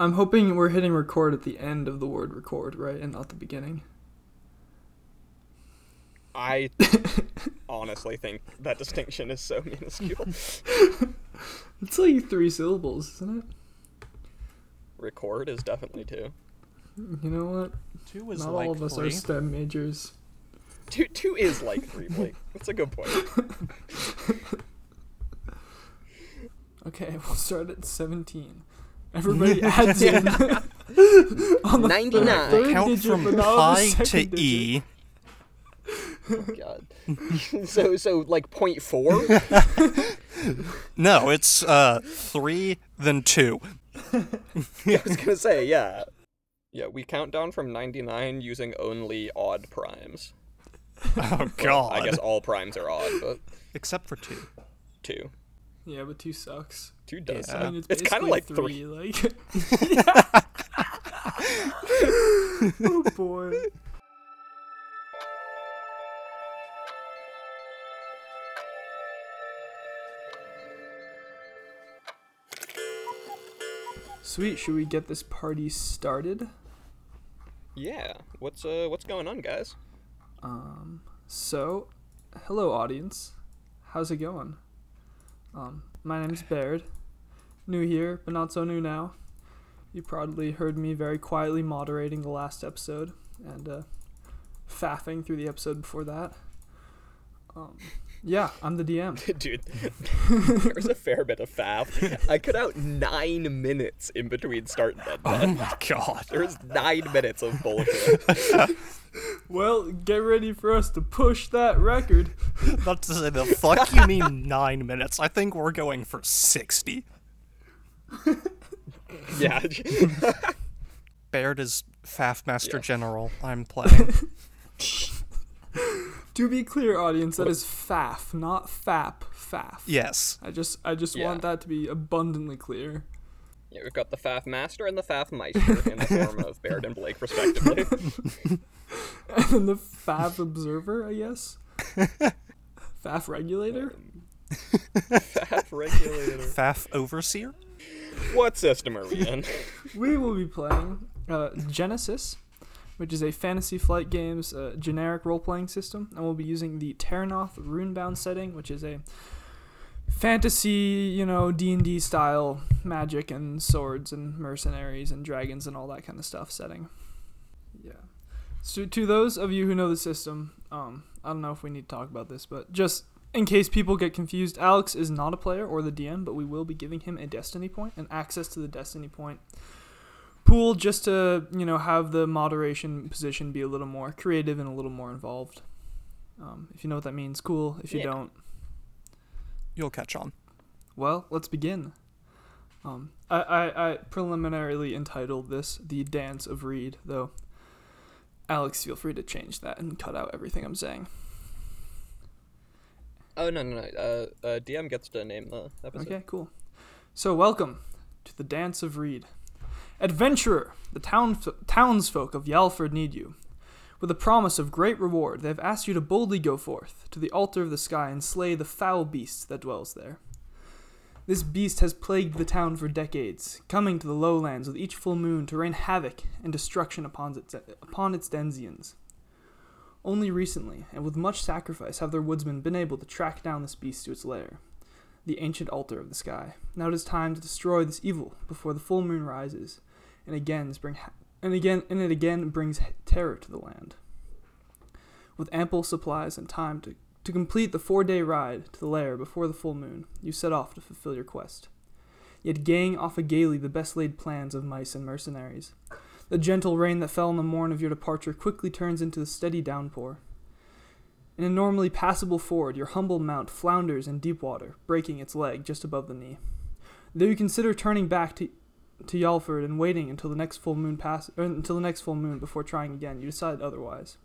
I'm hoping we're hitting record at the end of the word record, right, and not the beginning. I honestly think that distinction is so minuscule. It's like three syllables, isn't it? Record is definitely two. You know what? Two is Not like all of us three. are STEM majors. Two two is like three, Blake. That's a good point. Okay, we'll start at 17. Everybody adds in. on the 99. third- third Count digit, from but not on the pi to second digit. E. God. so so like point four. No, it's uh three, then two. I was gonna say yeah. Yeah, we count down from ninety nine using only odd primes. Oh god. I guess all primes are odd, but Except for two. two. Yeah, but two sucks. Two does. Yeah. I mean, it's, it's kind of like three. three. Like, oh boy. Sweet, should we get this party started? Yeah. What's uh what's going on, guys? Um, so, hello audience. How's it going? Um, my name's Baird. New here, but not so new now. You probably heard me very quietly moderating the last episode and uh, faffing through the episode before that. Um, yeah, I'm the DM. Dude, there's a fair bit of faff. I cut out nine minutes in between start and end. Oh my god. There was nine minutes of bullshit. Well, get ready for us to push that record. Not to say the fuck you mean nine minutes. I think we're going for sixty. yeah. Baird is Faf Master General. I'm playing. To be clear, audience, that is faff, not fap. Faff. yes. I just, I just Yeah. want that to be abundantly clear. yeah. We've got the Faff Master and the Faff Meister in the form of Baird and Blake, respectively. And then the FAF observer, I guess. FAF regulator? Faff Regulator. Faf Overseer? What system are we in? We will be playing uh, Genesys, which is a Fantasy Flight Games uh, generic role playing system, and we'll be using the Terrinoth Runebound setting, which is a fantasy, you know, D and D style magic and swords and mercenaries and dragons and all that kind of stuff setting. Yeah. So to those of you who know the system, um, I don't know if we need to talk about this, but just in case people get confused, Alex is not a player or the DM, but we will be giving him a destiny point and access to the destiny point pool just to you know have the moderation position be a little more creative and a little more involved. Um, if you know what that means, cool. If you Yeah. don't, You'll catch on. well, let's begin. Um, I, I, I preliminarily entitled this "The Dance of Reed," though. Alex, feel free to change that and cut out everything I'm saying. Oh no no no. Uh, uh, DM gets to name the episode. Okay, cool. So, welcome to the Dance of Reed. Adventurer, the town townsfolk of Yalford need you. With a promise of great reward, they have asked you to boldly go forth to the altar of the sky and slay the foul beast that dwells there. This beast has plagued the town for decades, coming to the lowlands with each full moon to rain havoc and destruction upon its, upon its denizens. Only recently, and with much sacrifice, have their woodsmen been able to track down this beast to its lair the ancient altar of the sky. Now it is time to destroy this evil before the full moon rises, and again bring and again and it again brings terror to the land. With ample supplies and time to, to complete the four-day ride to the lair before the full moon, you set off to fulfill your quest. Yet gang off a gaily the best laid plans of mice and mercenaries. The gentle rain that fell on the morn of your departure quickly turns into a steady downpour. In a normally passable ford, your humble mount flounders in deep water, breaking its leg just above the knee. Though you consider turning back to to Yalford and waiting until the next full moon pass or until the next full moon before trying again, you decide otherwise.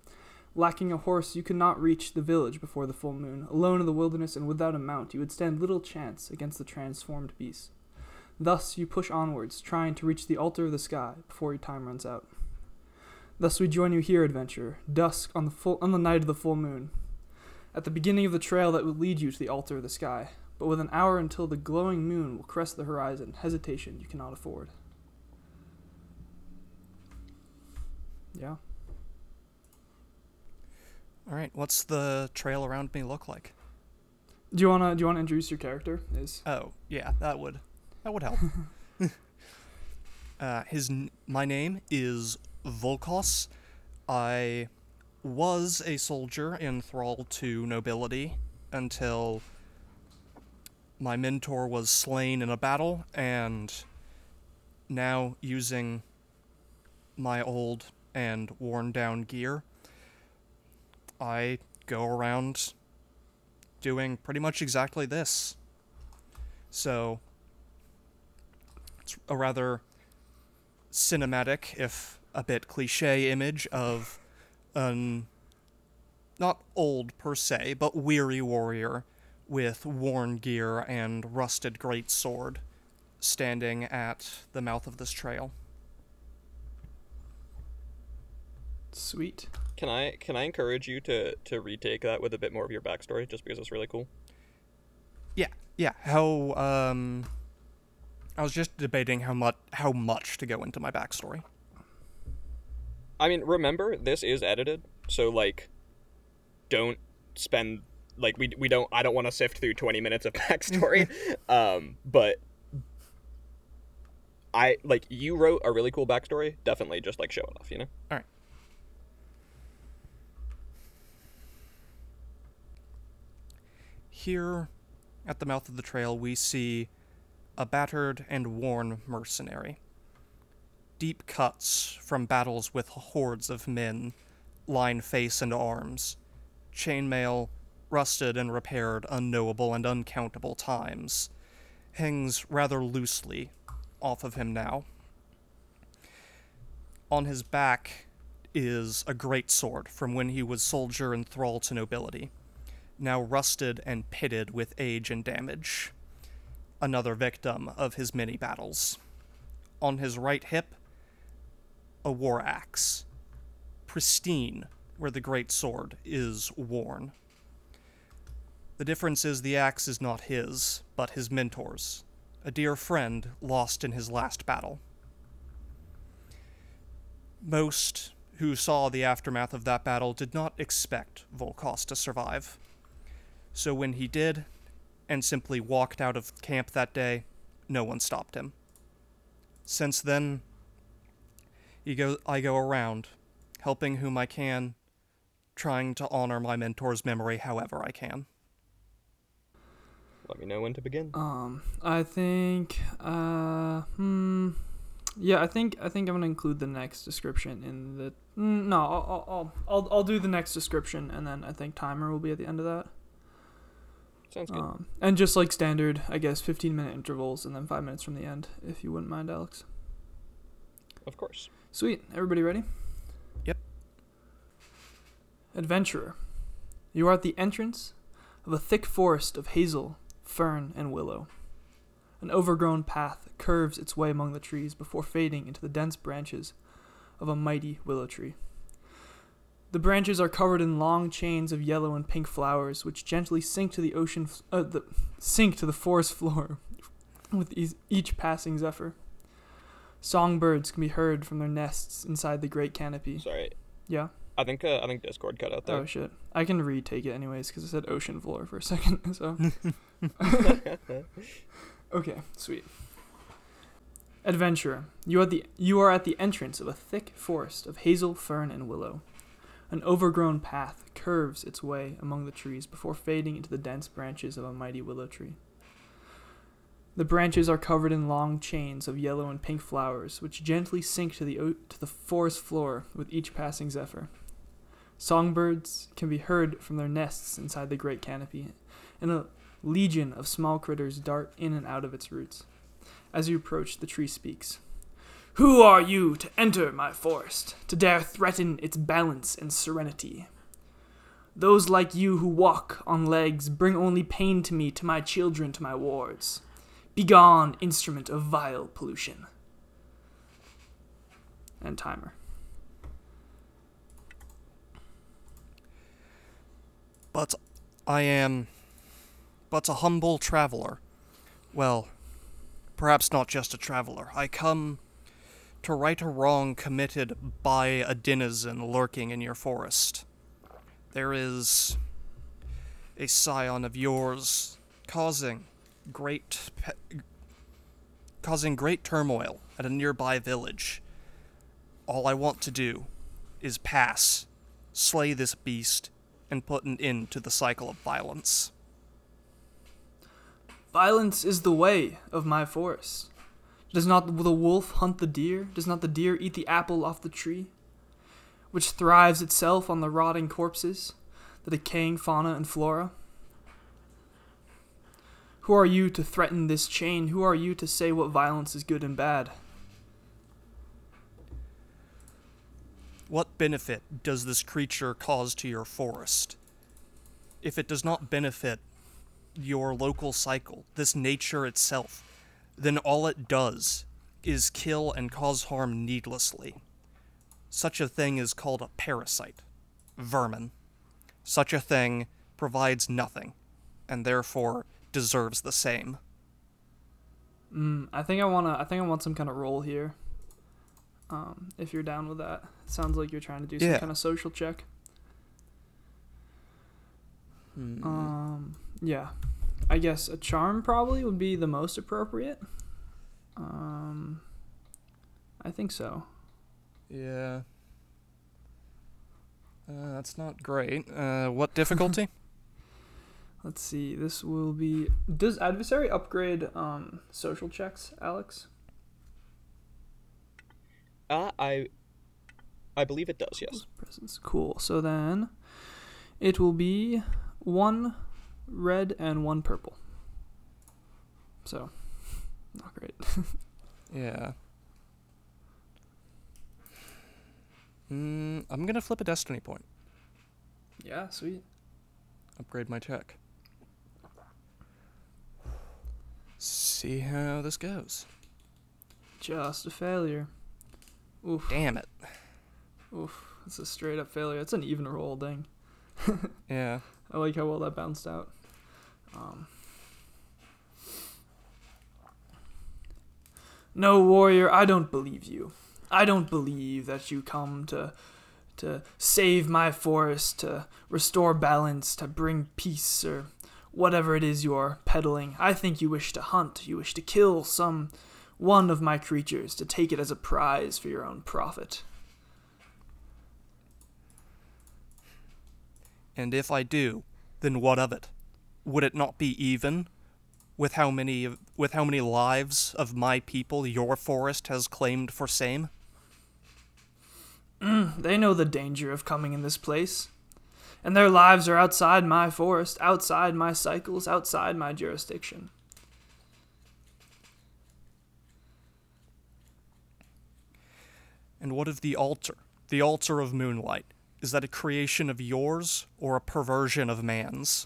Lacking a horse, you could not reach the village before the full moon. Alone in the wilderness and without a mount, you would stand little chance against the transformed beast. Thus you push onwards, trying to reach the altar of the sky before your time runs out. Thus we join you here, adventurer, dusk on the full on the night of the full moon, at the beginning of the trail that would lead you to the altar of the sky. But with an hour until the glowing moon will crest the horizon, hesitation you cannot afford. Yeah. All right, what's the trail around me look like? Do you wanna do you wanna introduce your character? Is Oh, yeah, that would that would help. uh, his my name is Volkos. I was a soldier in thrall to nobility until my mentor was slain in a battle, and now using my old and worn down gear, I go around doing pretty much exactly this. So, it's a rather cinematic, if a bit cliche, image of an not old per se, but weary warrior with worn gear and rusted great sword standing at the mouth of this trail. sweet. Can I can I encourage you to to retake that with a bit more of your backstory, just because it's really cool? Yeah, yeah. How um I was just debating how much how much to go into my backstory. I mean, remember this is edited, so like, don't spend like we we don't I don't want to sift through twenty minutes of backstory, um, but I like you wrote a really cool backstory. Definitely, just like show it off, you know. All right. Here at the mouth of the trail, we see a battered and worn mercenary. Deep cuts from battles with hordes of men line face and arms. Chainmail, rusted and repaired unknowable and uncountable times, hangs rather loosely off of him now. On his back is a great sword from when he was soldier and thrall to nobility, now rusted and pitted with age and damage. Another victim of his many battles. On his right hip, a war axe, pristine where the great sword is worn. The difference is the axe is not his, but his mentor's, a dear friend lost in his last battle. Most who saw the aftermath of that battle did not expect Volkos to survive. So when he did, and simply walked out of camp that day, no one stopped him. Since then, he go, I go around, helping whom I can, trying to honor my mentor's memory however I can. Let me know when to begin. Um, I think, uh, hmm, yeah, I think I think I'm gonna include the next description in the. mm, No, I'll I'll I'll I'll, I'll do the next description, and then I think timer will be at the end of that. Sounds good. Um, and just like standard, I guess, 15 minute intervals, and then five minutes from the end, if you wouldn't mind, Alex. of course. Sweet. Everybody ready? Yep. Adventurer, you are at the entrance of a thick forest of hazel, fern, and willow. An overgrown path curves its way among the trees before fading into the dense branches of a mighty willow tree. The branches are covered in long chains of yellow and pink flowers, which gently sink to the ocean, f- uh, the, sink to the forest floor with eas- each passing zephyr. Songbirds can be heard from their nests inside the great canopy. Sorry. Yeah. I think uh, I think Discord cut out there. Oh shit. I can retake it anyways because I said ocean floor for a second. So. okay. Sweet. Adventurer, you are the you are at the entrance of a thick forest of hazel, fern, and willow. An overgrown path curves its way among the trees before fading into the dense branches of a mighty willow tree. The branches are covered in long chains of yellow and pink flowers, which gently sink to the o- to the forest floor with each passing zephyr. Songbirds can be heard from their nests inside the great canopy, and a legion of small critters dart in and out of its roots. As you approach, the tree speaks. Who are you to enter my forest, to dare threaten its balance and serenity? Those like you who walk on legs bring only pain to me, to my children, to my wards. Begone, instrument of vile pollution. And timer. But I am but a humble traveler. Well, perhaps not just a traveler. I come to right a wrong committed by a denizen lurking in your forest. There is a scion of yours causing great pe- causing great turmoil at a nearby village. All I want to do is pass, slay this beast, and put an end to the cycle of violence. Violence is the way of my forest. Does not the wolf hunt the deer? Does not the deer eat the apple off the tree? Which thrives itself on the rotting corpses, the decaying fauna and flora? Who are you to threaten this chain? Who are you to say what violence is good and bad? What benefit does this creature cause to your forest? If it does not benefit your local cycle, this nature itself, then all it does is kill and cause harm needlessly. Such a thing is called a parasite, vermin. Such a thing provides nothing, and therefore deserves the same. Mm, I think I wanna. I think I want some kind of role here. Um, if you're down with that, sounds like you're trying to do some Yeah. kind of social check. Hmm. Um, yeah, I guess a charm probably would be the most appropriate. Um, I think so. yeah. Uh, that's not great. Uh, what difficulty? Let's see. This will be. Does adversary upgrade um social checks, Alex? Uh, I, I believe it does. Yes. Presence. Cool. So then, it will be one red and one purple. So, not great. yeah. Mm, I'm gonna flip a destiny point. yeah, sweet. Upgrade my check. See how this goes. Just a failure. Oof. Damn it. Oof. It's a straight up failure. It's an even roll dang. Yeah. I like how well that bounced out. Um, no, warrior, I don't believe you. I don't believe that you come to to save my forest, to restore balance, to bring peace, or whatever it is you're peddling. I think you wish to hunt. You wish to kill some one of my creatures to take it as a prize for your own profit. And if I do, then what of it? Would it not be even with how many with how many lives of my people your forest has claimed for same? Mm, They know the danger of coming in this place. And their lives are outside my forest, outside my cycles, outside my jurisdiction. And what of the altar? The altar of moonlight. Is that a creation of yours or a perversion of man's?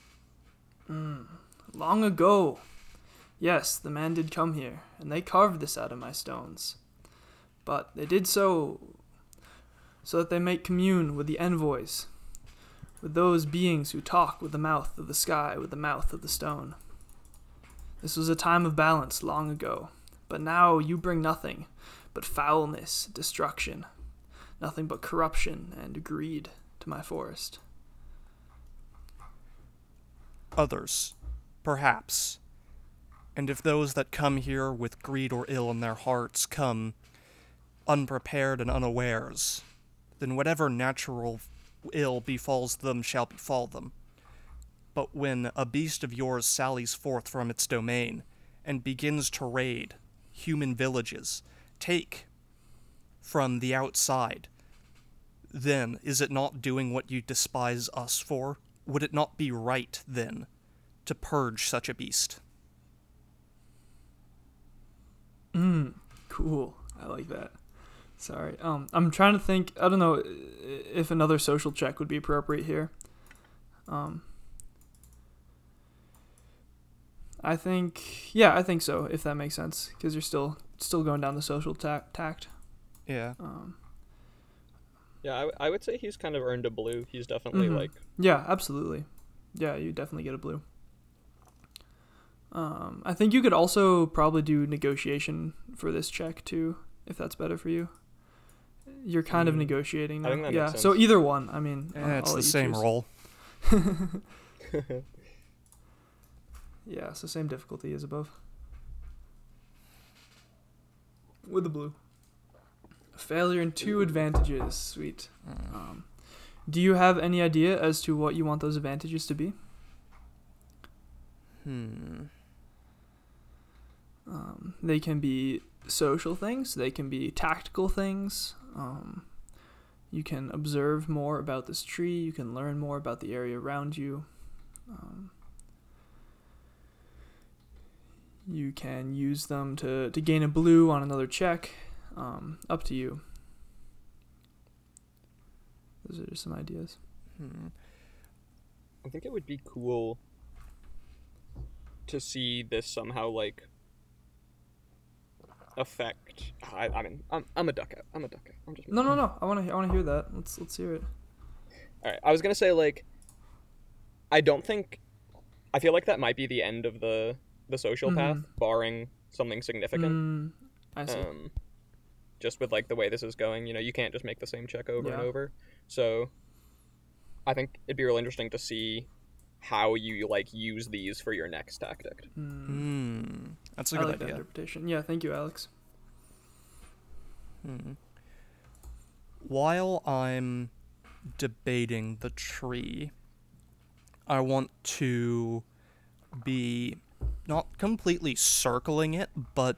Hmm. Long ago, yes, the man did come here, and they carved this out of my stones. But they did so so that they might commune with the envoys, with those beings who talk with the mouth of the sky, with the mouth of the stone. This was a time of balance long ago, but now you bring nothing but foulness, destruction, nothing but corruption and greed to my forest. Others, perhaps. And if those that come here with greed or ill in their hearts come unprepared and unawares, then whatever natural ill befalls them shall befall them. But when a beast of yours sallies forth from its domain and begins to raid human villages, take from the outside, then is it not doing what you despise us for? Would it not be right, then, to purge such a beast? Mm, cool. I like that. Sorry. Um, I'm trying to think. I don't know if another social check would be appropriate here. Um, I think, yeah, I think so. If that makes sense, because you're still still going down the social ta- tact. Yeah. Um, Yeah, I, w- I would say he's kind of earned a blue. He's definitely Mhm. like yeah, absolutely. Yeah, you definitely get a blue. Um, I think you could also probably do negotiation for this check too, if that's better for you. You're kind of Mm, negotiating now. I think that yeah. makes So either one. I mean, Eh, I'll- it's I'll the same choose. roll. Yeah. So same difficulty as above. With the blue. Failure and two advantages. Sweet. Mm. Um, do you have any idea as to what you want those advantages to be? Hmm. Um, they can be social things. They can be tactical things. Um, you can observe more about this tree. You can learn more about the area around you. Um, you can use them to, to gain a blue on another check. Um, up to you. Those are just some ideas. Hmm. I think it would be cool to see this somehow like affect. I, I mean, I'm I'm a duck out. I'm a duck out. I'm just No, no, no. I want to. I want to hear that. Let's let's hear it. All right. I was gonna say like, I don't think. I feel like that might be the end of the the social path, Mhm. barring something significant. Mm, I see. Um, just with like the way this is going, you know, you can't just make the same check over and over. So, I think it'd be real interesting to see how you like use these for your next tactic. Mm. That's a I good like that idea. interpretation. Yeah, thank you, Alex. Hmm. While I'm debating the tree, I want to be not completely circling it, but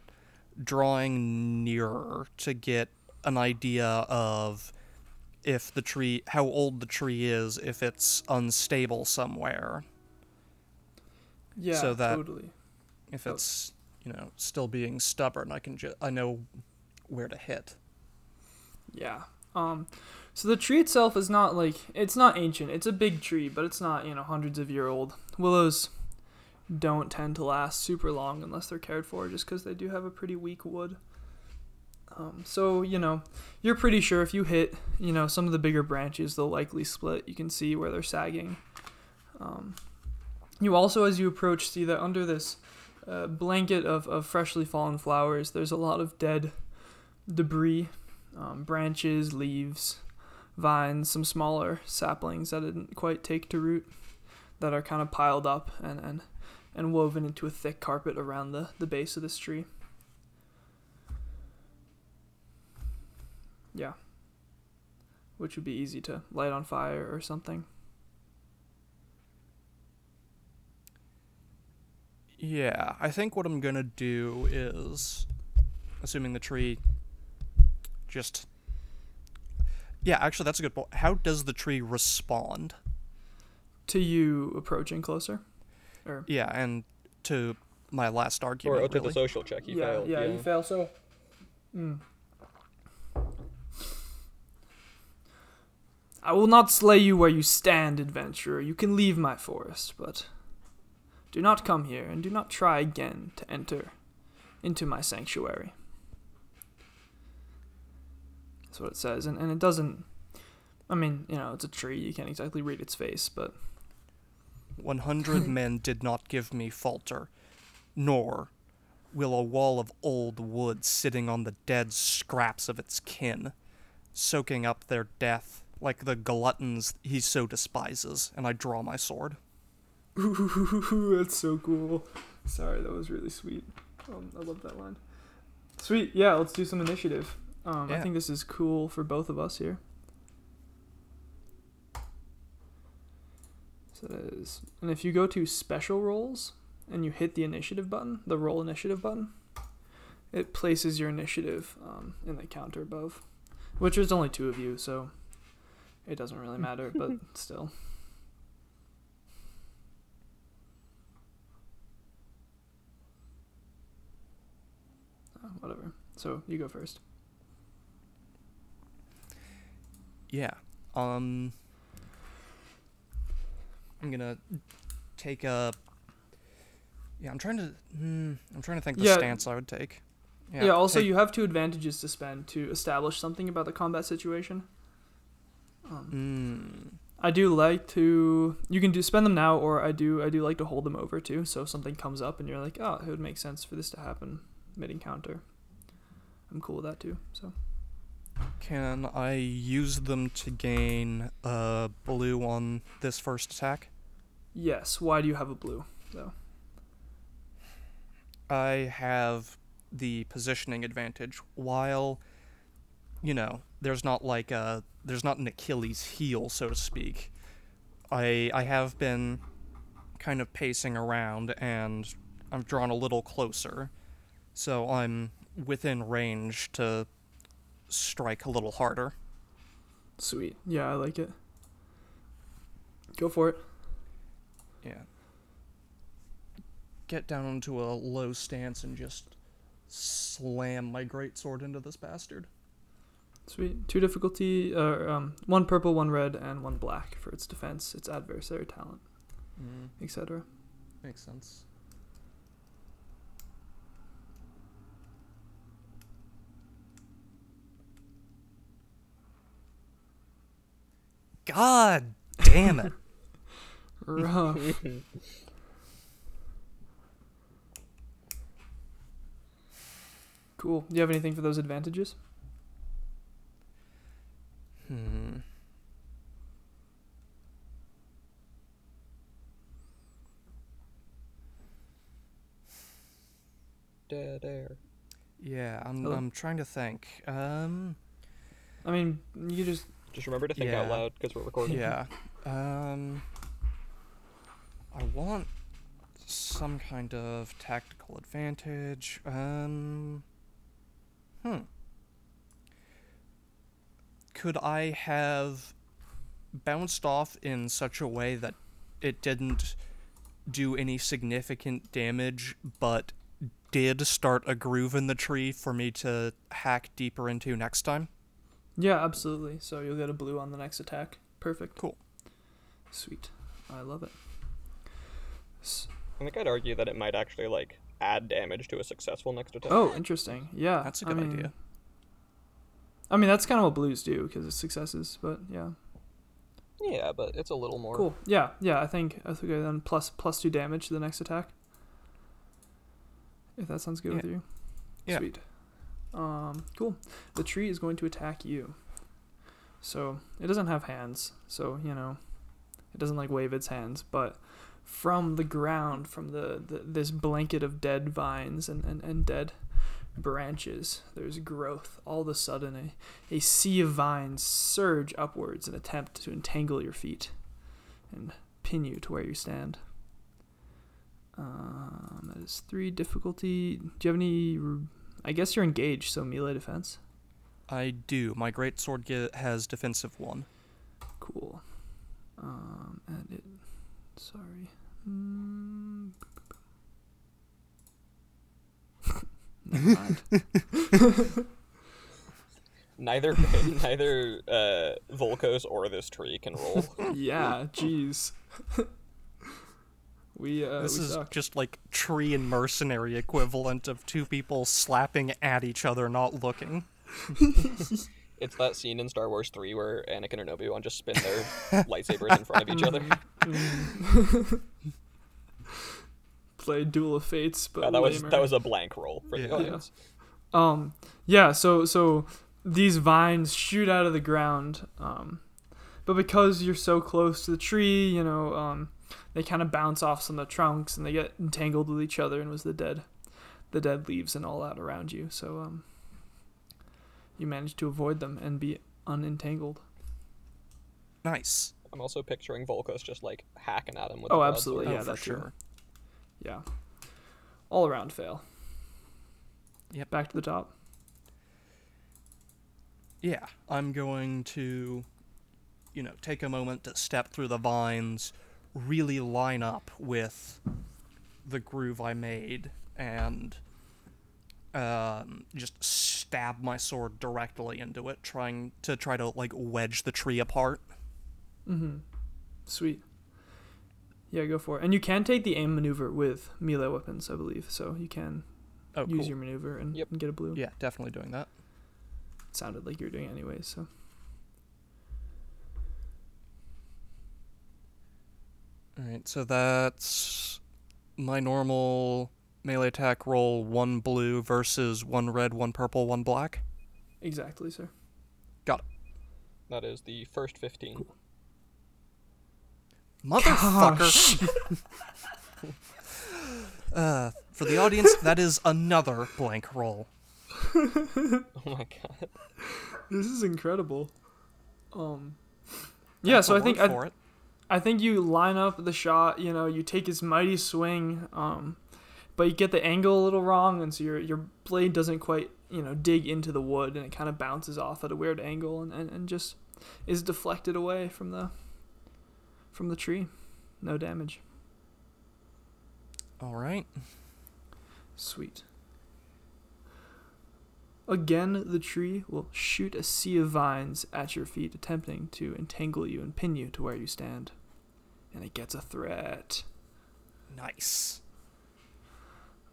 drawing nearer to get an idea of if the tree, how old the tree is, if it's unstable somewhere, Yeah, So that- totally. if it's you know still being stubborn. I can just I know where to hit. Yeah. Um, so the tree itself is not like it's not ancient. It's a big tree, but it's not you know hundreds of year old. Willows don't tend to last super long unless they're cared for, just because they do have a pretty weak wood. Um, so you know you're pretty sure if you hit you know some of the bigger branches, they'll likely split. You can see where they're sagging. Um, you also, as you approach, see that under this uh, blanket of, of freshly fallen flowers, there's a lot of dead debris um, branches, leaves, vines, some smaller saplings that didn't quite take to root that are kind of piled up and, and, and woven into a thick carpet around the, the base of this tree. Yeah. Which would be easy to light on fire or something. Yeah, I think what I'm gonna do is, assuming the tree just. Yeah, actually, that's a good point. How does the tree respond? To you approaching closer? Or Yeah, and to my last argument. Or argument, to the social check, you yeah, failed. yeah, you fail. So, mm. I will not slay you where you stand, adventurer. You can leave my forest, but do not come here, and do not try again to enter into my sanctuary. That's what it says, and, and it doesn't. I mean, you know, it's a tree. You can't exactly read its face, but 100 men did not give me falter, nor will a wall of old wood sitting on the dead scraps of its kin, soaking up their death like the gluttons he so despises, and I draw my sword. Ooh, that's so cool. Sorry, that was really sweet. Um, I love that line. Sweet, yeah, let's do some initiative. Um, I think this is cool for both of us here. So that is, and if you go to special roles and you hit the initiative button, the roll initiative button, it places your initiative um, in the counter above, which is only two of you, so it doesn't really matter, but still. Uh, whatever. So you go first. Yeah. Um. I'm gonna take a. Yeah, I'm trying to. Hmm, I'm trying to think the Yeah. stance I would take. Yeah. Yeah also, take- you have two advantages to spend to establish something about the combat situation. Um, Hmm. I do like to. You can do spend them now, or I do. I do like to hold them over too. So if something comes up and you're like, oh, it would make sense for this to happen mid encounter. I'm cool with that too. So Can I use them to gain a blue on this first attack? Yes, why do you have a blue though? I have the positioning advantage while you know, there's not like a there's not an Achilles heel, so to speak. I I have been kind of pacing around and I'm drawn a little closer. So I'm within range to strike a little harder. Sweet. Yeah, I like it. Go for it. Yeah. Get down into a low stance and just slam my greatsword into this bastard. Sweet. Two difficulty, uh, um, one purple, one red, and one black for its defense, its adversary talent, Mm, etc. makes sense. God damn it. Rough. cool. Do you have anything for those advantages? Hmm. Dead air. Yeah, I'm Hello? I'm trying to think. Um I mean, you just Just remember to think out loud because we're recording. yeah. Um I want some kind of tactical advantage. Um Hmm. Could I have bounced off in such a way that it didn't do any significant damage but did start a groove in the tree for me to hack deeper into next time? yeah, absolutely. So you'll get a blue on the next attack. Perfect. Cool. Sweet. I love it. S- I think I'd argue that it might actually like add damage to a successful next attack. Oh, interesting. Yeah, That's a good mean- idea. I mean, that's kind of what blues do because it's successes. But yeah, Yeah, but it's a little more. cool. Yeah, yeah. I think I think then plus plus two damage to the next attack. If that sounds good with you. Yeah. Sweet. Um, cool. The tree is going to attack you. So it doesn't have hands, so you know, it doesn't like wave its hands, but from the ground, from the, the this blanket of dead vines and, and, and dead branches, there's growth. All of a sudden, a, a sea of vines surge upwards and attempt to entangle your feet and pin you to where you stand. Um, that is three difficulty. Do you have any? I guess you're engaged, so melee defense. I do. My greatsword ge- has defensive one. Cool. Um, and it. Sorry. Mm. Neither neither uh, Volkos or this tree can roll. yeah, jeez. we uh, this we is suck. just like tree and mercenary equivalent of two people slapping at each other, not looking. It's that scene in Star Wars 3 where Anakin and Obi-Wan just spin their lightsabers in front of each other. Play Duel of Fates, but Uh, that was lamer. that was a blank roll for Yeah. the audience. Um, yeah. So so these vines shoot out of the ground. Um, but because you're so close to the tree, you know, um, they kind of bounce off some of the trunks and they get entangled with each other and was the dead, the dead leaves and all that around you. So um, you manage to avoid them and be unentangled. Nice. I'm also picturing Volkos just like hacking at him with Oh, the absolutely, Oh, yeah, for that's true. sure. Yeah. All around fail. Yep. Back to the top. Yeah, I'm going to, you know, take a moment to step through the vines, really line up with the groove I made, and um, just stab my sword directly into it, trying to try to like wedge the tree apart. Mm-hmm. Sweet. Yeah, go for it. And you can take the aim maneuver with melee weapons, I believe. So you can Oh, use cool. your maneuver and, Yep. and get a blue. Yeah, definitely doing that. sounded like you were doing it anyways. So All right, so that's my normal melee attack roll one blue versus one red, one purple, one black. Exactly, sir. Got it. That is the first 15. Motherfucker. uh, for the audience, that is another blank roll. Oh my god. This is incredible. Um, yeah. So I think I, it. I think you line up the shot. You know, you take his mighty swing, um, but you get the angle a little wrong, and so your your blade doesn't quite you know dig into the wood, and it kind of bounces off at a weird angle, and, and, and just is deflected away from the from the tree. No damage. All right. Sweet. Again, the tree will shoot a sea of vines at your feet, attempting to entangle you and pin you to where you stand. And it gets a threat. Nice.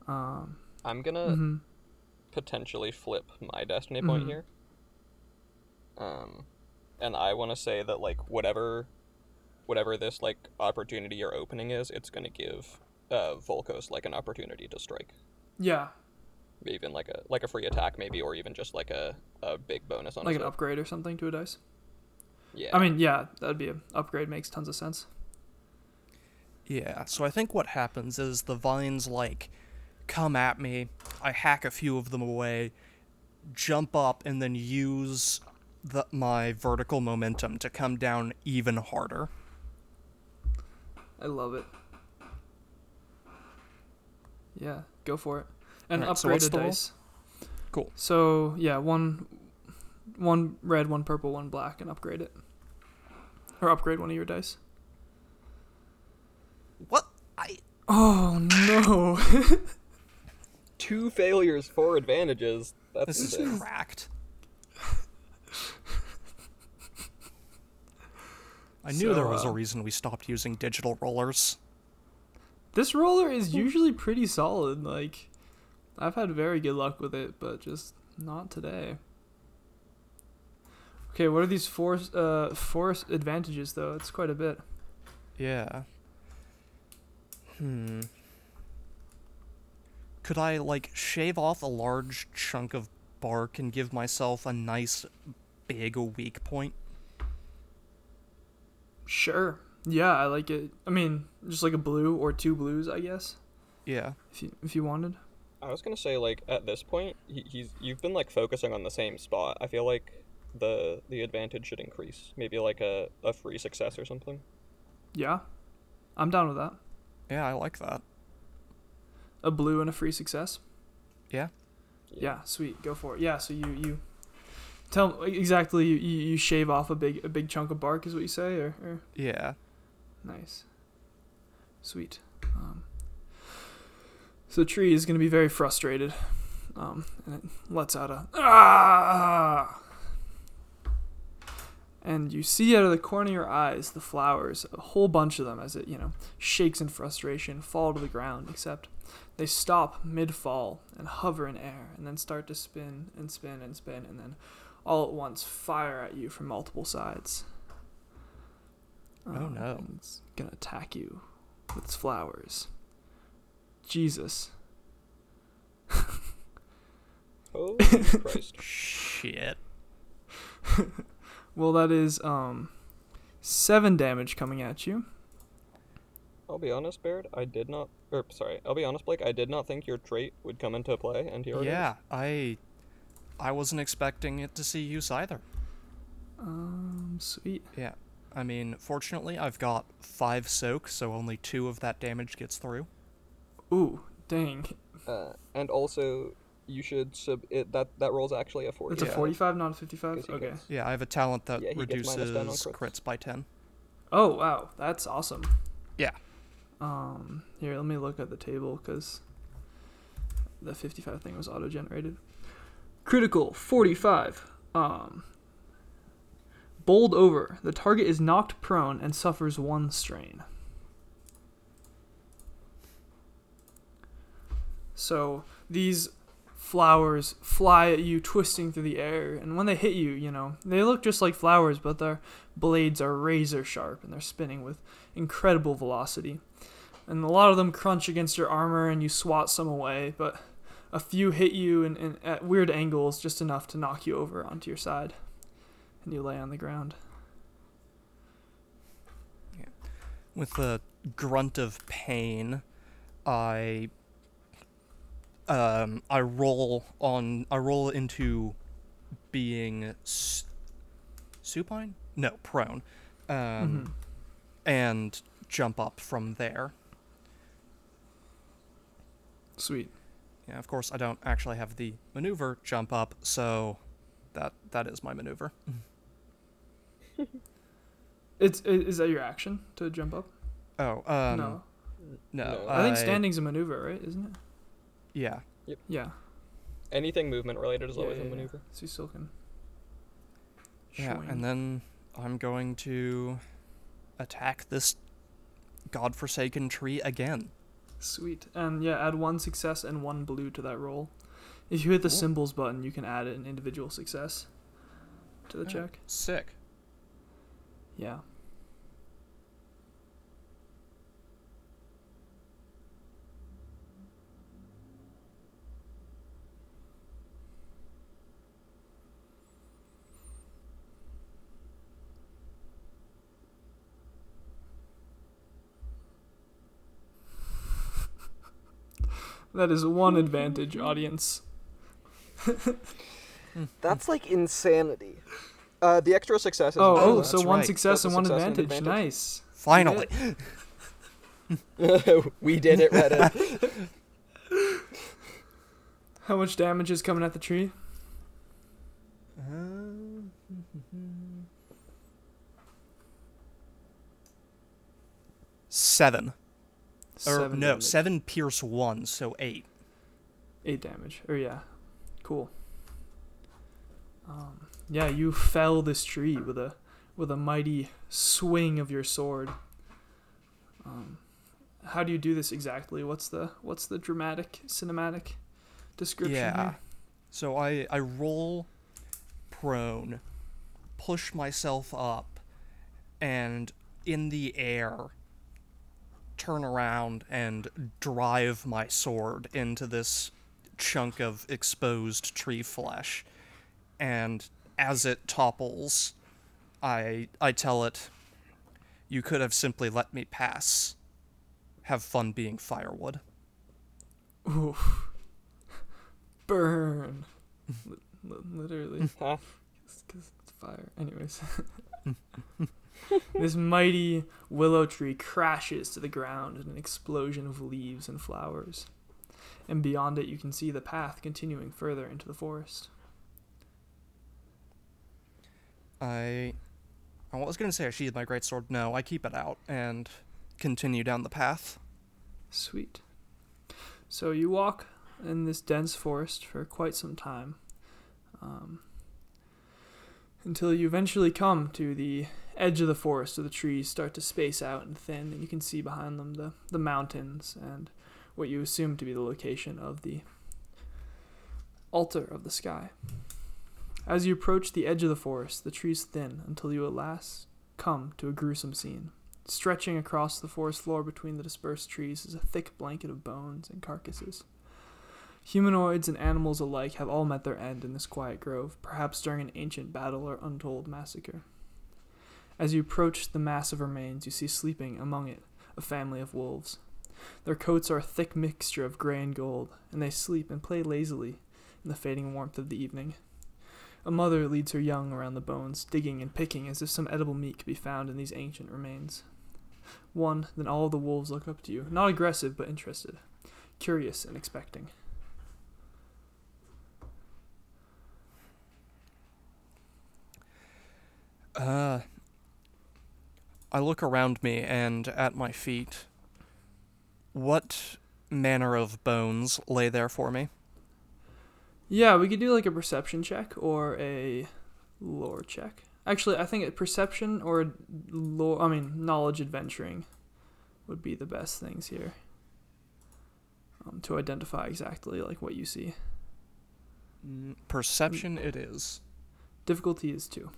Um, I'm gonna mhm. potentially flip my destiny point Mhm. here. Um, and I want to say that like whatever, whatever this like opportunity or opening is, it's gonna give uh Volkos like an opportunity to strike, Yeah, even like a like a free attack maybe, or even just like a, a big bonus on like an upgrade or something to a dice. Yeah. I mean, yeah, that'd be an upgrade. Makes tons of sense. Yeah, so I think what happens is the vines, like, come at me, I hack a few of them away, jump up, and then use the, my vertical momentum to come down even harder. I love it. Yeah, go for it. And Alright, so upgrade what's a the roll? dice. Cool. So yeah, one, one red, one purple, one black, and upgrade it. Or upgrade one of your dice. What? I. Oh no! two failures, four advantages. That's This is cracked. I knew there So, was a uh, reason we stopped using digital rollers. this roller is usually pretty solid. Like, I've had very good luck with it, but just not today. Okay, what are these four uh four advantages though? It's quite a bit. Yeah. Hmm. Could I, like, shave off a large chunk of bark and give myself a nice big weak point? Sure. Yeah, I like it. I mean, just like a blue or two blues, I guess. Yeah. If you if you wanted. I was gonna say like at this point, he, he's you've been like focusing on the same spot. I feel like the the advantage should increase. Maybe like a, a free success or something. Yeah, I'm down with that. Yeah, I like that. A blue and a free success. Yeah. Yeah, sweet. Go for it. Yeah, so you you tell exactly you, you you shave off a big a big chunk of bark is what you say or, or Yeah. nice. Sweet. Um, so the tree is going to be very frustrated. Um, and it lets out a ah and you see out of the corner of your eyes the flowers, a whole bunch of them, as it, you know, shakes in frustration, fall to the ground, except they stop mid fall and hover in air, and then start to spin and spin and spin, and then all at once fire at you from multiple sides. Oh, Um, no. It's gonna attack you with its flowers. Jesus. Oh Christ! Shit. Well, that is um seven damage coming at you. I'll be honest, Baird. I did not. Or sorry, I'll be honest, Blake. I did not think your trait would come into play, and here it is. Yeah, I. I wasn't expecting it to see use either. Um, sweet. Yeah. I mean, fortunately, I've got five soak, so only two of that damage gets through. Ooh, dang. Uh, and also, you should sub it, that that roll's actually a forty. It's a 45, not a 55? Okay. gets- Yeah, I have a talent that Yeah, he gets minus reduces crits. crits by 10. Oh, wow. That's awesome. Yeah. Um, here, let me look at the table because the 55 thing was auto generated. Critical 45. Um, bowled over. The target is knocked prone and suffers one strain. So these flowers fly at you, twisting through the air, and when they hit you, you know, they look just like flowers, but their blades are razor sharp and they're spinning with incredible velocity. And a lot of them crunch against your armor, and you swat some away, but a few hit you in, in, at weird angles, just enough to knock you over onto your side, and you lay on the ground. With a grunt of pain, I um I roll on I roll into being s- supine? No, prone. Um Mhm. and jump up from there. Sweet. Yeah, of course I don't actually have the maneuver jump up, so that that is my maneuver. It's is that your action to jump up? Oh, um no, no. No. I think standing's a maneuver, right? Isn't it? Yeah. Yep. Yeah. Anything movement related is Yeah, always yeah, a maneuver. So you still can. Yeah, swing. and then I'm going to attack this godforsaken tree again. Sweet. And yeah, add one success and one blue to that roll. If you hit the Cool. symbols button, you can add an individual success to the Oh. check. Sick. Yeah. That is one advantage, audience. That's like insanity. Uh, the extra success is Oh, Oh, oh, so one right. success and one success and advantage. advantage. Nice. Finally. we did it, Reddit. How much damage is coming at the tree? Seven. Or Seven no, damage. seven pierce one, so eight. Eight damage. Oh yeah, cool. Um, yeah, you fell this tree with a with a mighty swing of your sword. Um, how do you do this exactly? What's the what's the dramatic cinematic description Yeah. here? So I I roll prone, push myself up, and in the air turn around and drive my sword into this chunk of exposed tree flesh. And as it topples, I I tell it you could have simply let me pass. Have fun being firewood. Oof. Burn. Li- li- literally. Huh? because it's fire. Anyways, this mighty willow tree crashes to the ground in an explosion of leaves and flowers. And beyond it, you can see the path continuing further into the forest. I I was gonna say I sheathe my greatsword. No, I keep it out and continue down the path. Sweet. So you walk in this dense forest for quite some time, um, until you eventually come to the edge of the forest, so the trees start to space out and thin, and you can see behind them the the mountains and what you assume to be the location of the altar of the sky. As you approach the edge of the forest, the trees thin until you at last come to a gruesome scene. Stretching across the forest floor between the dispersed trees is a thick blanket of bones and carcasses. Humanoids and animals alike have all met their end in this quiet grove, perhaps during an ancient battle or untold massacre. As you approach the mass of remains, you see sleeping among it a family of wolves. Their coats are a thick mixture of gray and gold, and they sleep and play lazily in the fading warmth of the evening. A mother leads her young around the bones, digging and picking as if some edible meat could be found in these ancient remains. One, then all the wolves look up to you, not aggressive but interested, curious and expecting. Uh I look around me and at my feet. What manner of bones lay there for me? Yeah, we could do like a perception check or a lore check. Actually, I think a perception or lore, I mean, knowledge adventuring would be the best things here. Um, to identify exactly like what you see. Mm, Perception it is. Difficulty is two.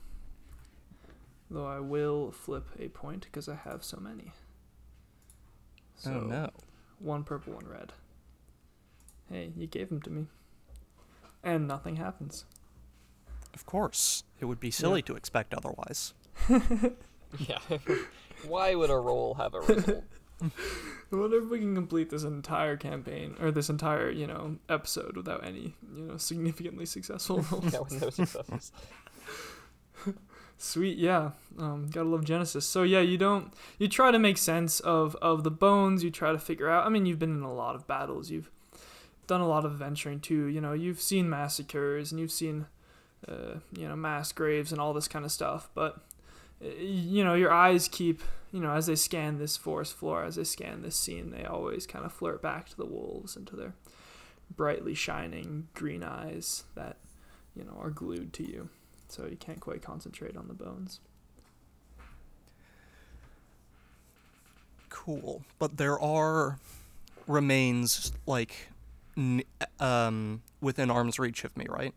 Though I will flip a point because I have so many. Oh, so oh no. one purple, one red. Hey, you gave them to me. And nothing happens. Of course. It would be silly to expect otherwise. Yeah. Why would a roll have a result? I wonder if we can complete this entire campaign or this entire, you know, episode without any, you know, significantly successful rolls. yeah, with no successes. Sweet, yeah. Um, gotta love Genesys. So yeah, you don't you try to make sense of of the bones. You try to figure out. I mean, you've been in a lot of battles. You've done a lot of adventuring too. You know, you've seen massacres and you've seen, uh, you know, mass graves and all this kind of stuff. But you know, your eyes keep you know as they scan this forest floor, as they scan this scene, they always kind of flirt back to the wolves and to their brightly shining green eyes that you know are glued to you so you can't quite concentrate on the bones. Cool. But there are remains like um within arm's reach of me, right?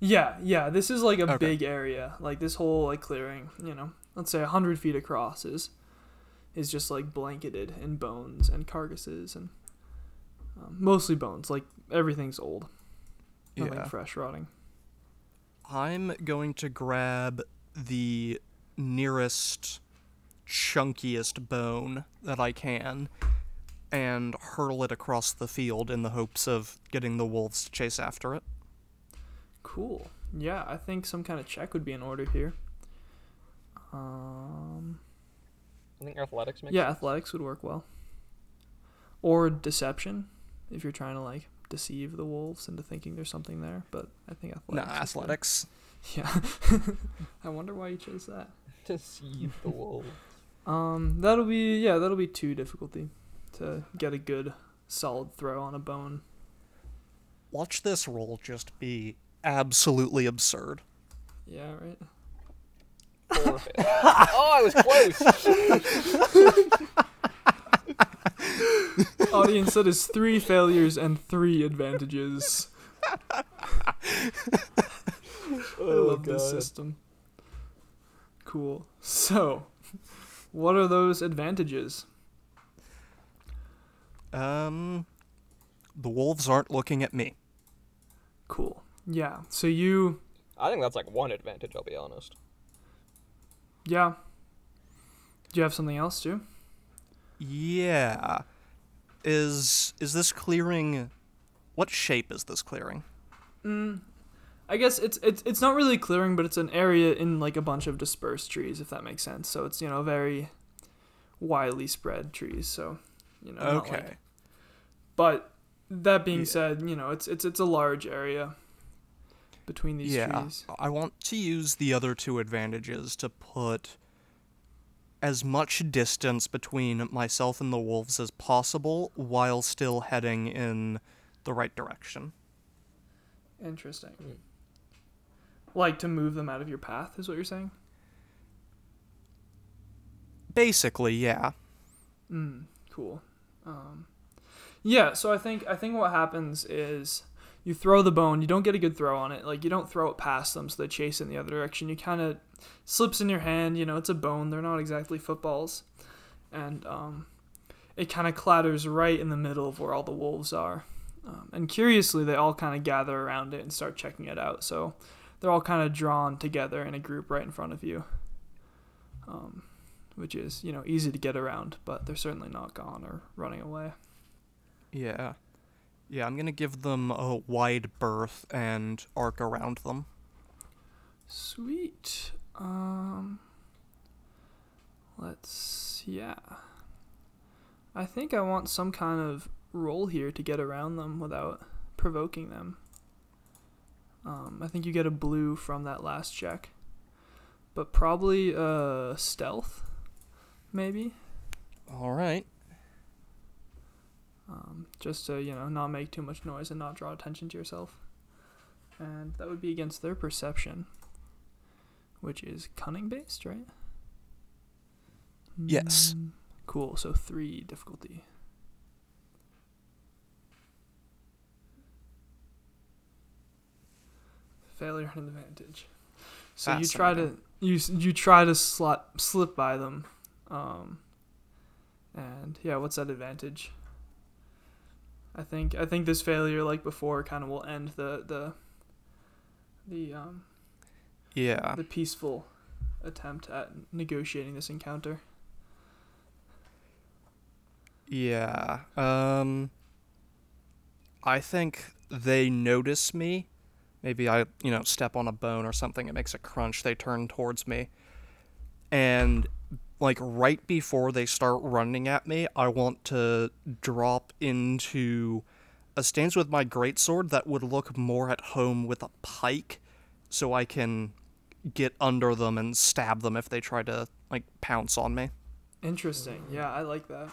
Yeah, yeah. This is like a Okay. big area. Like this whole like clearing, you know, let's say a hundred feet across is is just like blanketed in bones and carcasses and um, mostly bones. Like everything's old, nothing Yeah. fresh rotting. I'm going to grab the nearest chunkiest bone that I can and hurl it across the field in the hopes of getting the wolves to chase after it. Cool. Yeah, I think some kind of check would be in order here. Um, I think athletics makes yeah, sense. athletics would work well. Or deception, if you're trying to like deceive the wolves into thinking there's something there. But I think Nah, athletics. is good. athletics. Yeah. I wonder why you chose that. Deceive the wolves. Um, that'll be yeah, that'll be two difficulty to get a good solid throw on a bone. Watch this roll just be absolutely absurd. Yeah, right. Oh, I was close. Audience, that is three failures and three advantages. I love this system. Cool. So, what are those advantages? Um the wolves aren't looking at me. Cool. Yeah. So you I think that's like one advantage. I'll be honest. yeah. Do you have something else too? Yeah. Is is this clearing what shape is this clearing? Mm, I guess it's it's it's not really clearing, but it's an area in like a bunch of dispersed trees, if that makes sense. So it's you know very widely spread trees. So you know. not, like- Okay. but that being Yeah. said, you know it's it's it's a large area between these yeah. trees. I want to use the other two advantages to put as much distance between myself and the wolves as possible while still heading in the right direction. Interesting. Mm. Like to move them out of your path is what you're saying. Basically, yeah. Mm, cool. Um, yeah, so I think I think what happens is you throw the bone, you don't get a good throw on it. Like you don't throw it past them so they chase in the other direction. You kind of slips in your hand. You know, it's a bone. They're not exactly footballs, and um, it kind of clatters right in the middle of where all the wolves are. Um, and curiously, they all kind of gather around it and start checking it out. So they're all kind of drawn together in a group right in front of you. Um, which is, you know, easy to get around, but they're certainly not gone or running away. Yeah. Yeah, I'm gonna give them a wide berth and arc around them. Sweet. Um let's yeah. I think I want some kind of roll here to get around them without provoking them. Um, I think you get a blue from that last check. But probably uh stealth maybe. Alright. Um, just to you know not make too much noise and not draw attention to yourself. And that would be against their perception which is cunning based right? Yes. Mm, cool. So three difficulty. Failure and advantage. So you try to you you try to slot slip by them um And yeah, what's that advantage? I think I think this failure, like before, kind of will end the the the um Yeah. the peaceful attempt at negotiating this encounter. Yeah. Um I think they notice me. Maybe I, you know, step on a bone or something, it makes a crunch, they turn towards me. And like right before they start running at me, I want to drop into a stance with my greatsword that would look more at home with a pike so I can get under them and stab them if they try to like pounce on me. Interesting. Yeah, I like that.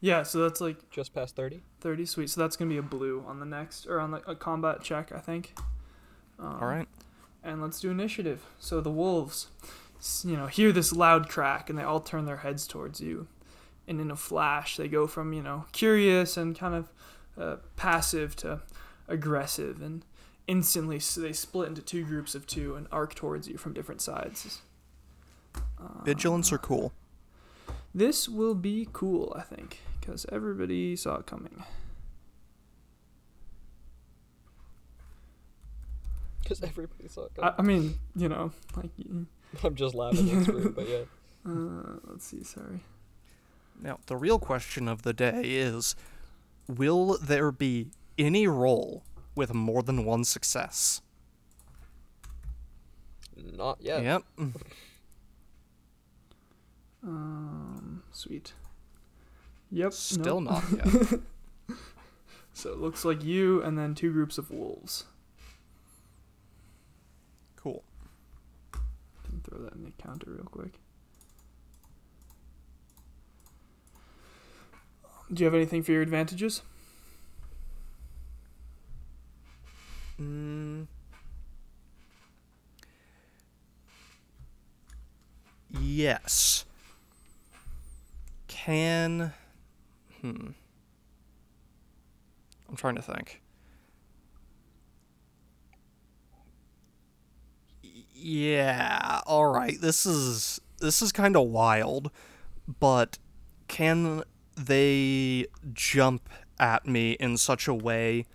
Yeah, so that's like Just past 30? 30 sweet. So that's going to be a blue on the next or on the a combat check, I think. Um, All right. And let's do initiative. So the wolves, s- you know, hear this loud crack and they all turn their heads towards you. And in a flash, they go from, you know, curious and kind of uh, passive to aggressive. And instantly s- they split into two groups of two and arc towards you from different sides. Vigilance Uh, are cool. This will be cool, I think, because everybody saw it coming. Because everybody saw it I, coming. I mean, you know, like, y- I'm just laughing. That's rude, but yeah. uh, let's see, sorry. Now, the real question of the day is will there be any roll with more than one success? Not yet. Yep. Um, sweet. Yep. Still nope. not yet. So it looks like you and then two groups of wolves. cool. Can throw that in the counter real quick. Do you have anything for your advantages? Mm. Yes. Can. Hmm. I'm trying to think. Yeah, all right. This is this is kind of wild, but can they jump at me in such a way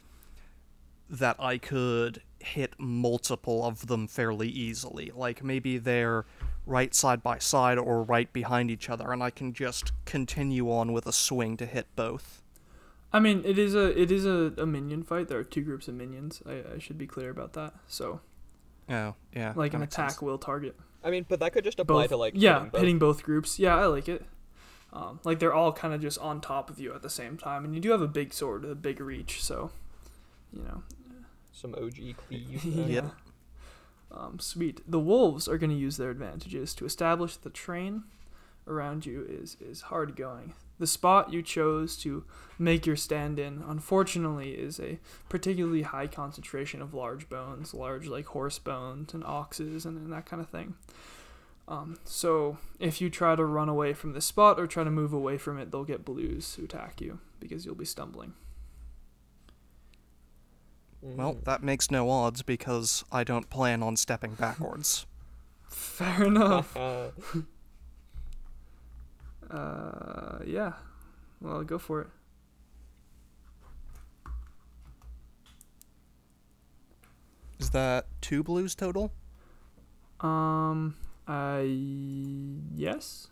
that I could hit multiple of them fairly easily. Like maybe they're right side by side or right behind each other, and I can just continue on with a swing to hit both. I mean, it is a it is a, a minion fight. There are two groups of minions. I, I should be clear about that. So, Oh, yeah. like an attack sense. will target I mean, but that could just apply both. to like yeah, hitting both. both groups. Yeah, I like it. Um, like they're all kind of just on top of you at the same time, and you do have a big sword, a big reach. So, you know, some OG cleave. yeah. Yep. Um, sweet. The wolves are going to use their advantages to establish the train around you is is hard going. The spot you chose to make your stand in, unfortunately, is a particularly high concentration of large bones, large like horse bones and oxes and, and that kind of thing. Um, so if you try to run away from the spot or try to move away from it, they'll get blues to attack you because you'll be stumbling. Well, Mm. that makes no odds because I don't plan on stepping backwards. Fair enough. Uh, Uh, yeah. Well, go for it. Is that two blues total? Um, I yes.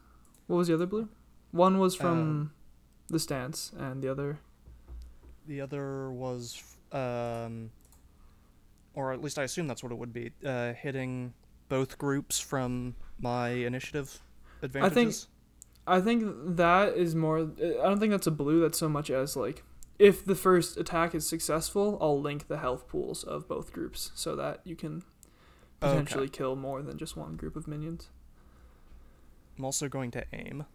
What was the other blue? One was from the stance, and the other. The other was, um, or at least I assume that's what it would be, uh, hitting both groups from my initiative advantages. I think that is more. I don't think that's a blue. That's so much as like, if the first attack is successful, I'll link the health pools of both groups so that you can Okay. potentially kill more than just one group of minions. I'm also going to aim.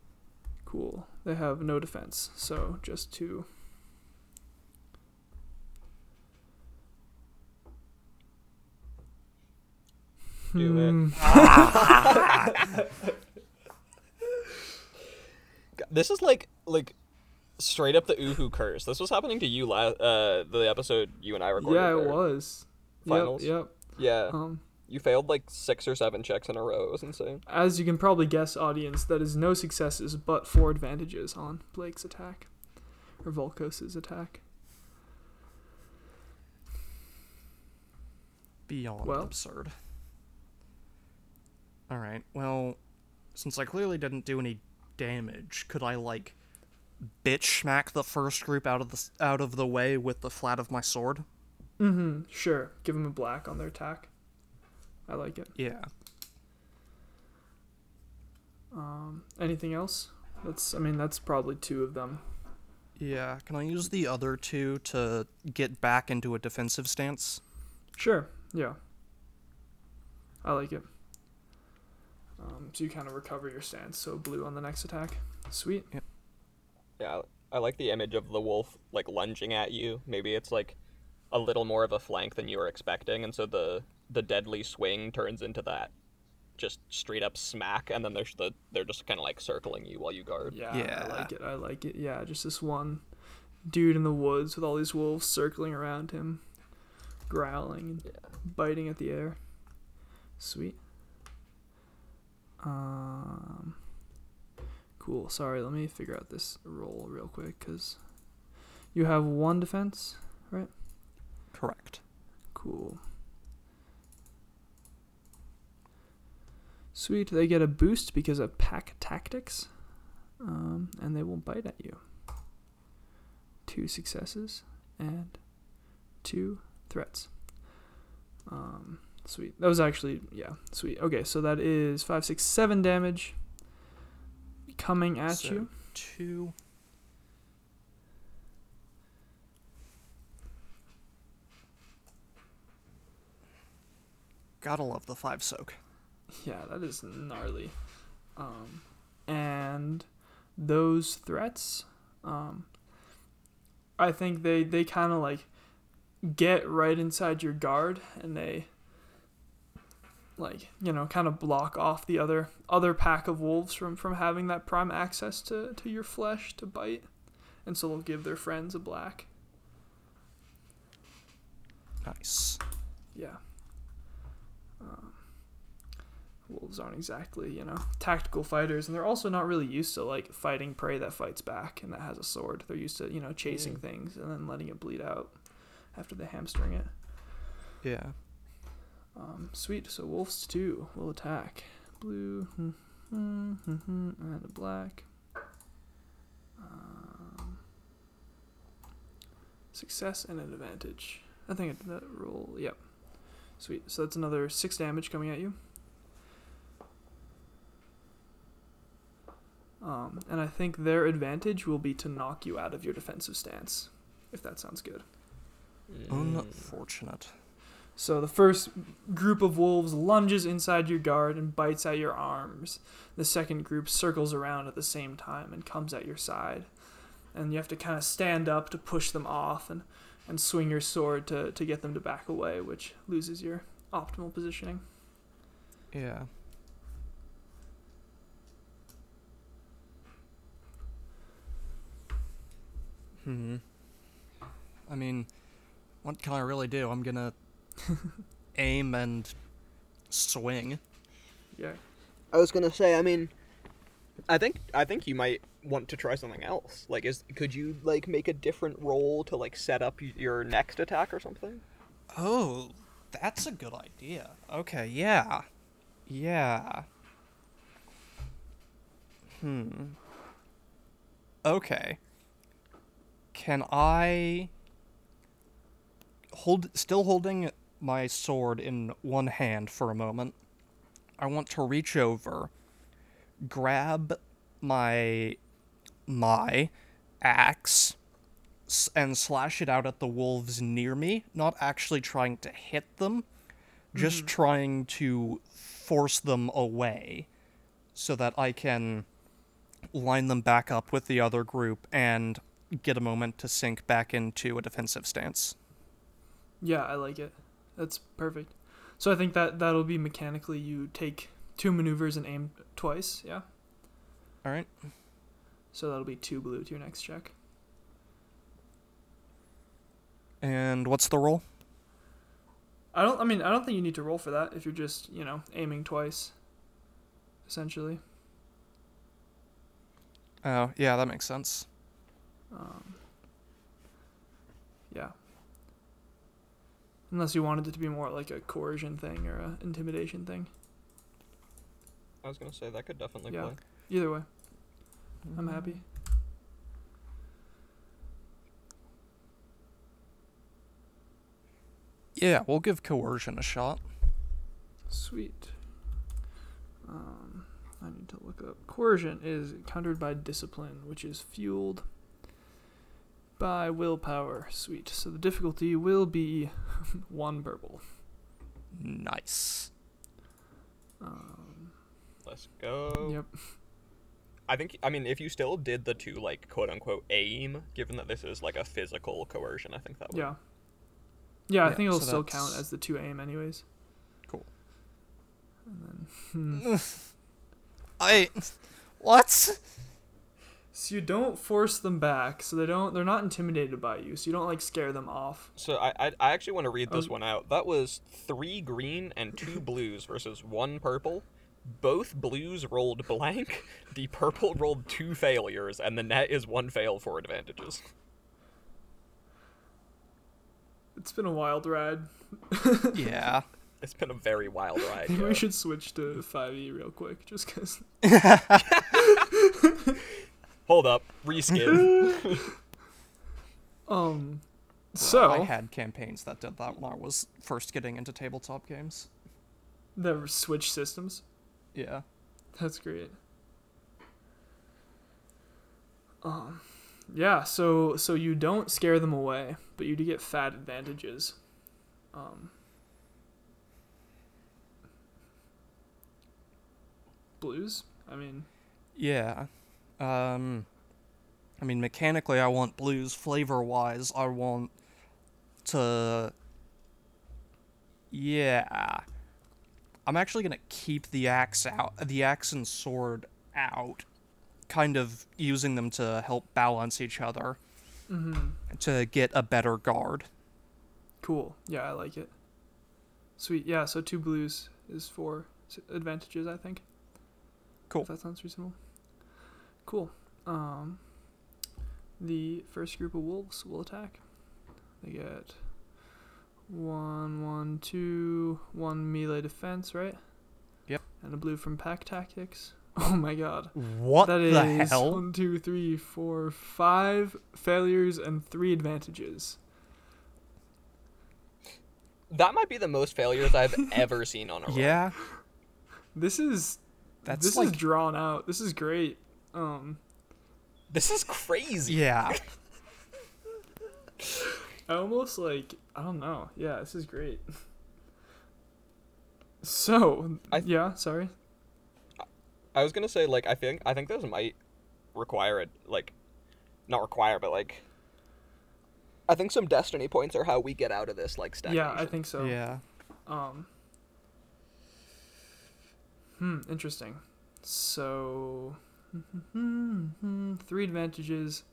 Cool. They have no defense, so just two. Do it. Hmm. This is like like straight up the Uhu curse. This was happening to you last uh the episode you and I recorded. Yeah, it was. Finals? Yep. Yeah. Um. You failed like six or seven checks in a row. It was insane. As you can probably guess, audience, that is no successes but four advantages on Blake's attack. Or Volkos's attack. Beyond Well- absurd. Alright, well, since I clearly didn't do any damage, could I, like, bitch smack the first group out of the, out of the way with the flat of my sword? Mm-hmm. Sure. Give them a black on their attack. I like it. Yeah. Um, anything else? That's. I mean, that's probably two of them. Yeah, can I use the other two to get back into a defensive stance? Sure. Yeah. I like it. Um, so you kind of recover your stance. So blue on the next attack. Sweet. Yeah, I like the image of the wolf like lunging at you. Maybe it's like a little more of a flank than you were expecting, and so the the deadly swing turns into that just straight up smack, and then there's the they're just kind of like circling you while you guard. Yeah, Yeah. I like it. I like it. Yeah, just this one dude in the woods with all these wolves circling around him, growling and biting at the air. Sweet. Um. Cool. Sorry, let me figure out this roll real quick because you have one defense. Right? Correct. Cool. Sweet, they get a boost because of pack tactics, um, and they won't bite at you. Two successes and two threats. Um, sweet. That was actually yeah, sweet. Okay, so that is five, six, seven damage coming at So- you. Two. Gotta love the five soak. Yeah, that is gnarly. Um, and those threats, um, I think they they kind of like get right inside your guard, and they like you know kind of block off the other other pack of wolves from from having that prime access to to your flesh to bite, and so they'll give their friends a black. Nice. Yeah. Um, wolves aren't exactly, you know, tactical fighters, and they're also not really used to like fighting prey that fights back and that has a sword. They're used to, you know, chasing things and then letting it bleed out after they hamstring it. Yeah. Um, sweet. So wolves too will attack. Blue and a black. Um, success and an advantage. I think I did that roll. Yep. Sweet. So that's another six damage coming at you. Um, and I think their advantage will be to knock you out of your defensive stance, if that sounds good. Unfortunate. So the first group of wolves lunges inside your guard and bites at your arms. The second group circles around at the same time and comes at your side. And you have to kind of stand up to push them off and, and swing your sword to, to get them to back away, which loses your optimal positioning. Yeah. Hmm. I mean, what can I really do? I'm gonna aim and swing. Yeah. I was gonna say, I mean, I think I think you might want to try something else. Like, is could you like make a different roll to like set up your next attack or something? Oh, that's a good idea. Okay, yeah. Yeah. Hmm. Okay. Can I hold still holding my sword in one hand for a moment? I want to reach over, grab my my axe and slash it out at the wolves near me, not actually trying to hit them, just mm-hmm. trying to force them away so that I can line them back up with the other group and get a moment to sink back into a defensive stance. Yeah, I like it. That's perfect. So I think that that'll be mechanically you take two maneuvers and aim twice, yeah? All right. So that'll be two blue to your next check. And what's the roll? I don't. I mean, I don't think you need to roll for that if you're just you know aiming twice. Essentially. Oh, yeah, that makes sense. Um, yeah. Unless you wanted it to be more like a coercion thing or a intimidation thing. I was gonna say that could definitely Yeah. play. Either way, I'm happy. Yeah, we'll give coercion a shot. Sweet. Um, I need to look up. Coercion is countered by discipline, which is fueled by willpower. Sweet. So the difficulty will be one purple. Nice. Um, Let's go. yep. I think I mean if you still did the two like quote unquote aim, given that this is like a physical coercion, I think that would Yeah. Yeah, I Yeah, think it'll so still count as the two aim, anyways. Cool. And then, hmm. I. What? So you don't force them back, so they don't. They're not intimidated by you, so you don't like scare them off. So I, I I actually want to read this Um, one out. That was three green and two blues versus one purple. Both blues rolled blank. The purple rolled two failures, and the net is one fail for advantages. It's been a wild ride. Yeah. It's been a very wild ride. Maybe yeah. we should switch to 5e real quick, just because. Hold up, reskin. Um. So I had campaigns that did that when I was first getting into tabletop games. the switch systems. Yeah. That's great. Um, yeah. So so you don't scare them away, but you do get fat advantages. Um. Blues. I mean, Yeah. Um I mean mechanically I want blues flavor wise I want to Yeah. I'm actually going to keep the axe out the axe and sword out kind of using them to help balance each other mm-hmm. to get a better guard. cool. Yeah, I like it. Sweet. Yeah. So two blues is four advantages. I think. Cool. If that sounds reasonable. Cool. Um, the first group of wolves will attack. They get one, one, two, one melee defense, right? Yep. And a blue from pack tactics. Oh my god. What That the is hell? one, two, three, four, five failures and three advantages. that might be the most failures I've ever seen on a roll. Yeah. This is That's this like is drawn out. This is great. Um, This is crazy. yeah. I almost like I don't know. Yeah, this is great. So I- yeah, sorry. I was gonna say like I think I think those might require it like not require but like I think some destiny points are how we get out of this like stagnation. Yeah, I think so. Yeah. Um. Hmm. Interesting. So, Mm-hmm. three advantages.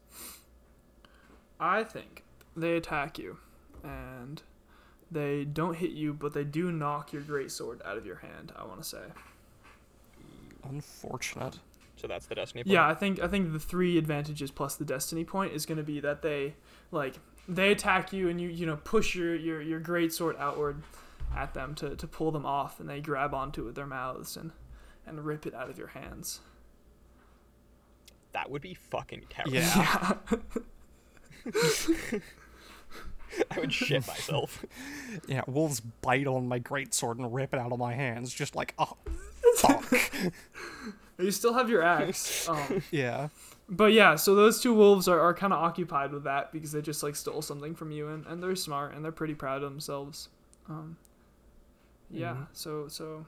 I think they attack you, and they don't hit you, but they do knock your great sword out of your hand. I want to say. Unfortunate. So that's the destiny point. Yeah, I think I think the three advantages plus the destiny point is going to be that they like they attack you and you you know push your your your great sword outward at them to to pull them off and they grab onto it with their mouths and and rip it out of your hands. That would be fucking terrible. Yeah. I would shit myself. Yeah, wolves bite on my greatsword and rip it out of my hands, just like, oh, fuck. You still have your axe. Um, yeah. but yeah, so those two wolves are, are kind of occupied with that because they just like stole something from you and, and they're smart and they're pretty proud of themselves. Um, yeah, Mhm. so so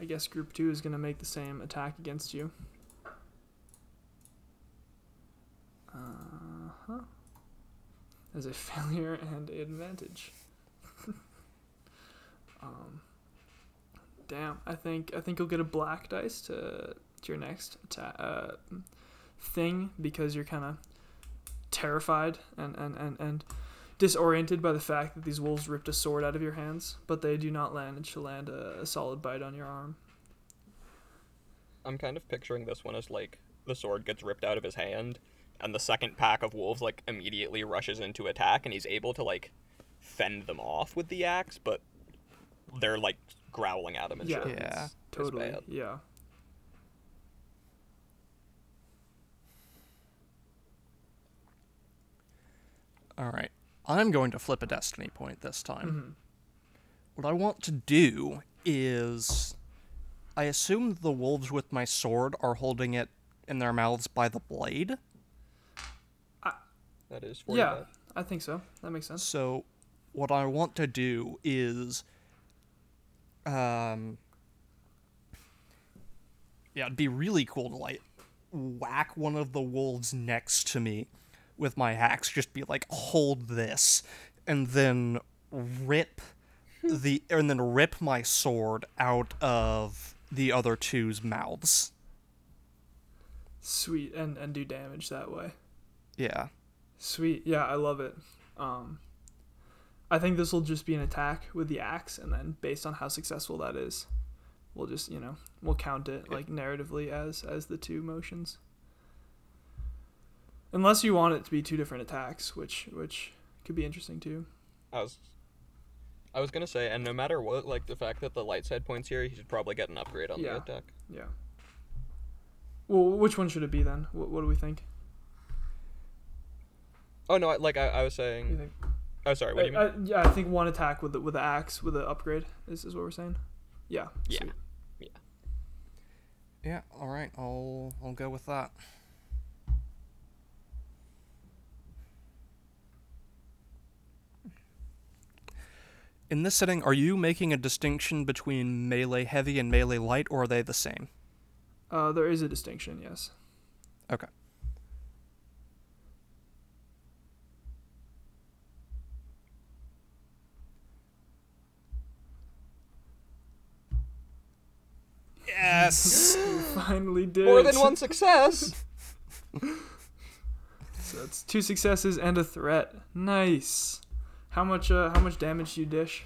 I guess group two is gonna make the same attack against you. Uh huh. As a failure and an advantage. um, damn, I think I think you'll get a black dice to to your next uh, thing because you're kind of terrified and and and and disoriented by the fact that these wolves ripped a sword out of your hands, but they do not manage to land a, a solid bite on your arm. I'm kind of picturing this one as like the sword gets ripped out of his hand, and the second pack of wolves like immediately rushes into attack, and he's able to like fend them off with the axe, but they're like growling at him and Yeah, shit. Yeah. It's- it's Totally. bad. Yeah. All right. I'm going to flip a destiny point this time. Mm-hmm. What I want to do is I assume the wolves with my sword are holding it in their mouths by the blade. That is for Yeah. I think so. That makes sense. So what I want to do is um Yeah, it'd be really cool to like whack one of the wolves next to me with my axe, just be like, hold this, and then rip the and then rip my sword out of the other two's mouths. Sweet, and and do damage that way. Yeah. Sweet. Yeah, I love it. Um, I think this will just be an attack with the axe, and then based on how successful that is, we'll just you know we'll count it like narratively as as the two motions. Unless you want it to be two different attacks, which which could be interesting too. I was I was gonna say, and no matter what, like the fact that the light side points here, he should probably get an upgrade on Yeah. the attack. Yeah. Well, which one should it be then? What, what do we think? Oh no, I- like I, I was What do you saying. think? Oh, sorry. What do you mean? Uh, uh, yeah, I think one attack with the, with the axe with the upgrade is, is what we're saying. Yeah. Yeah. sweet. Yeah, all right. I'll I'll go with that. In this setting, are you making a distinction between melee heavy and melee light, or are they the same? Uh, there is a distinction, yes. Okay. Yes. You finally did. More than one success. So that's two successes and a threat. Nice. How much? Uh, how much damage do you dish?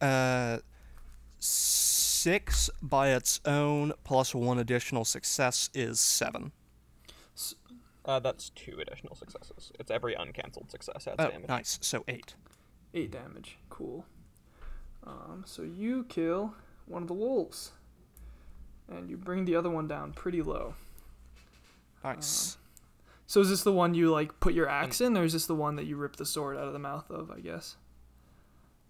Uh, six by its own plus one additional success is seven. Uh, that's two additional successes. It's every uncancelled success adds Oh, damage. nice. So eight. Eight damage. Cool. Um, so you kill one of the wolves, and you bring the other one down pretty low. Nice. So is this the one you like put your axe in, or is this the one that you rip the sword out of the mouth of? I guess.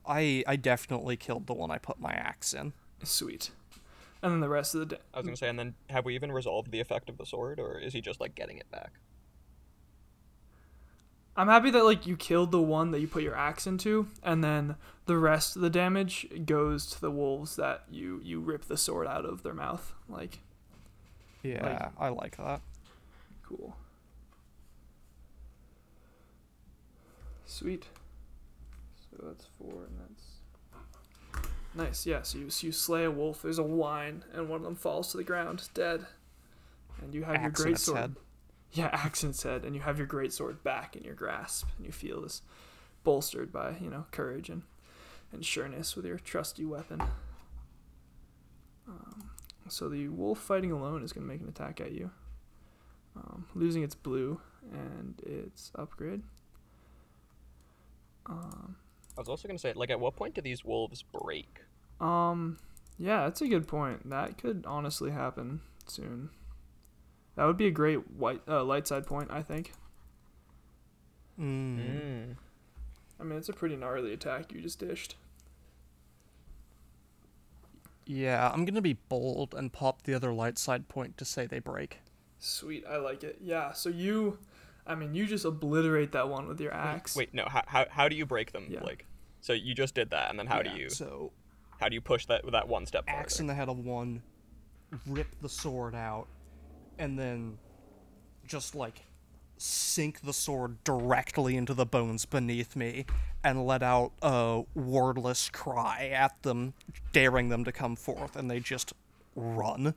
I I definitely killed the one I put my axe in. Sweet. And then the rest of the da- I was gonna say, and then have we even resolved the effect of the sword, or is he just like getting it back? I'm happy that like you killed the one that you put your axe into, and then the rest of the damage goes to the wolves that you you rip the sword out of their mouth. Like, Yeah, I like that. cool. Sweet. So that's four, and that's nice. Yeah. So you so you slay a wolf. There's a whine, and one of them falls to the ground dead, and you have your Axe in great sword. head. Yeah, axe in its head, and you have your great sword back in your grasp, and you feel this bolstered by you know courage and and sureness with your trusty weapon. Um, so the wolf fighting alone is going to make an attack at you, um, losing its blue and its upgrade. Um, I was also gonna say, like, at what point do these wolves break? Um, yeah, that's a good point. That could honestly happen soon. That would be a great white uh, light side point, I think. Mm. Mm. I mean, it's a pretty gnarly attack you just dished. Yeah, I'm gonna be bold and pop the other light side point to say they break. Sweet, I like it. Yeah, so you, I mean, you just obliterate that one with your axe. Wait, no. How, how how do you break them? Yeah. Like, so you just did that, and then how Yeah, do you So how do you push that that one step axe in the head of one, rip the sword out, and then just like sink the sword directly into the bones beneath me and let out a wordless cry at them, daring them to come forth, and they just run.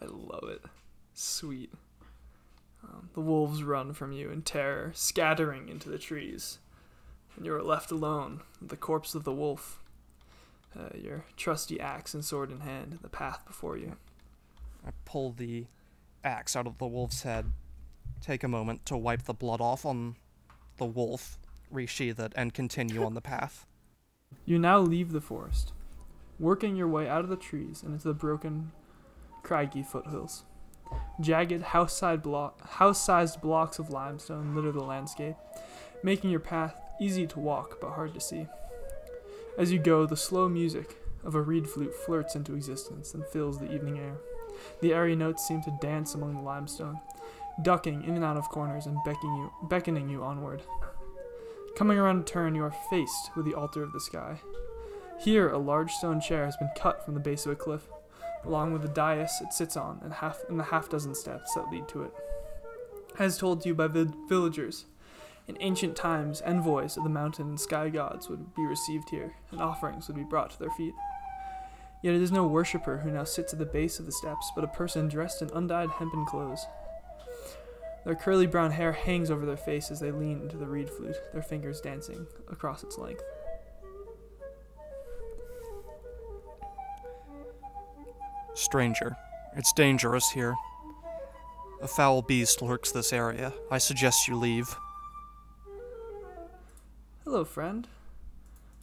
I love it. Sweet. Um, the wolves run from you in terror, scattering into the trees, and you are left alone with the corpse of the wolf, uh, your trusty axe and sword in hand, the path before you. I pull the axe out of the wolf's head, take a moment to wipe the blood off on the wolf, resheath it, and continue on the path. You now leave the forest, working your way out of the trees and into the broken, craggy foothills. Jagged, house-sized, block, house-sized blocks of limestone litter the landscape, making your path easy to walk but hard to see. As you go, the slow music of a reed flute flirts into existence and fills the evening air. The airy notes seem to dance among the limestone, ducking in and out of corners and beckoning you, beckoning you onward. Coming around a turn, you are faced with the altar of the sky. Here, a large stone chair has been cut from the base of a cliff, along with the dais it sits on and, half, and the half dozen steps that lead to it. As told to you by the villagers, in ancient times, envoys of the mountain and sky gods would be received here, and offerings would be brought to their feet. Yet it is no worshipper who now sits at the base of the steps, but a person dressed in undyed hempen clothes. Their curly brown hair hangs over their face as they lean into the reed flute, their fingers dancing across its length. Stranger, it's dangerous here. A foul beast lurks this area. I suggest you leave. Hello, friend.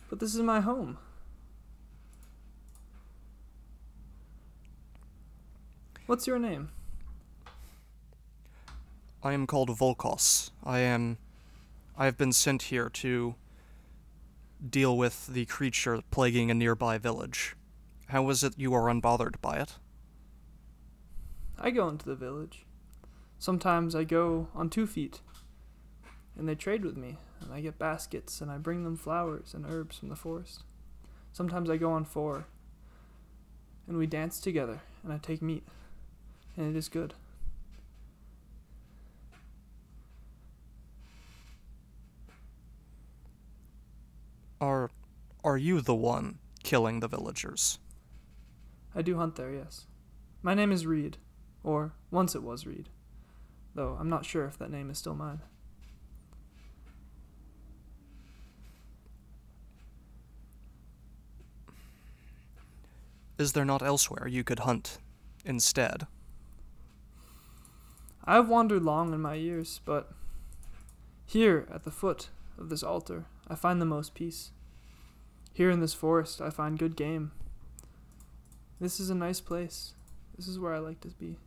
But this is my home. What's your name? I am called Volkos. I am. I have been sent here to deal with the creature plaguing a nearby village. How is it you are unbothered by it? I go into the village. Sometimes I go on two feet, and they trade with me, and I get baskets, and I bring them flowers and herbs from the forest. Sometimes I go on four, and we dance together, and I take meat, and it is good. Are are you the one killing the villagers? I do hunt there, yes. My name is Reed, or once it was Reed, though I'm not sure if that name is still mine. Is there not elsewhere you could hunt instead? I have wandered long in my years, but here at the foot of this altar I find the most peace. Here in this forest I find good game. This is a nice place. This is where I like to be.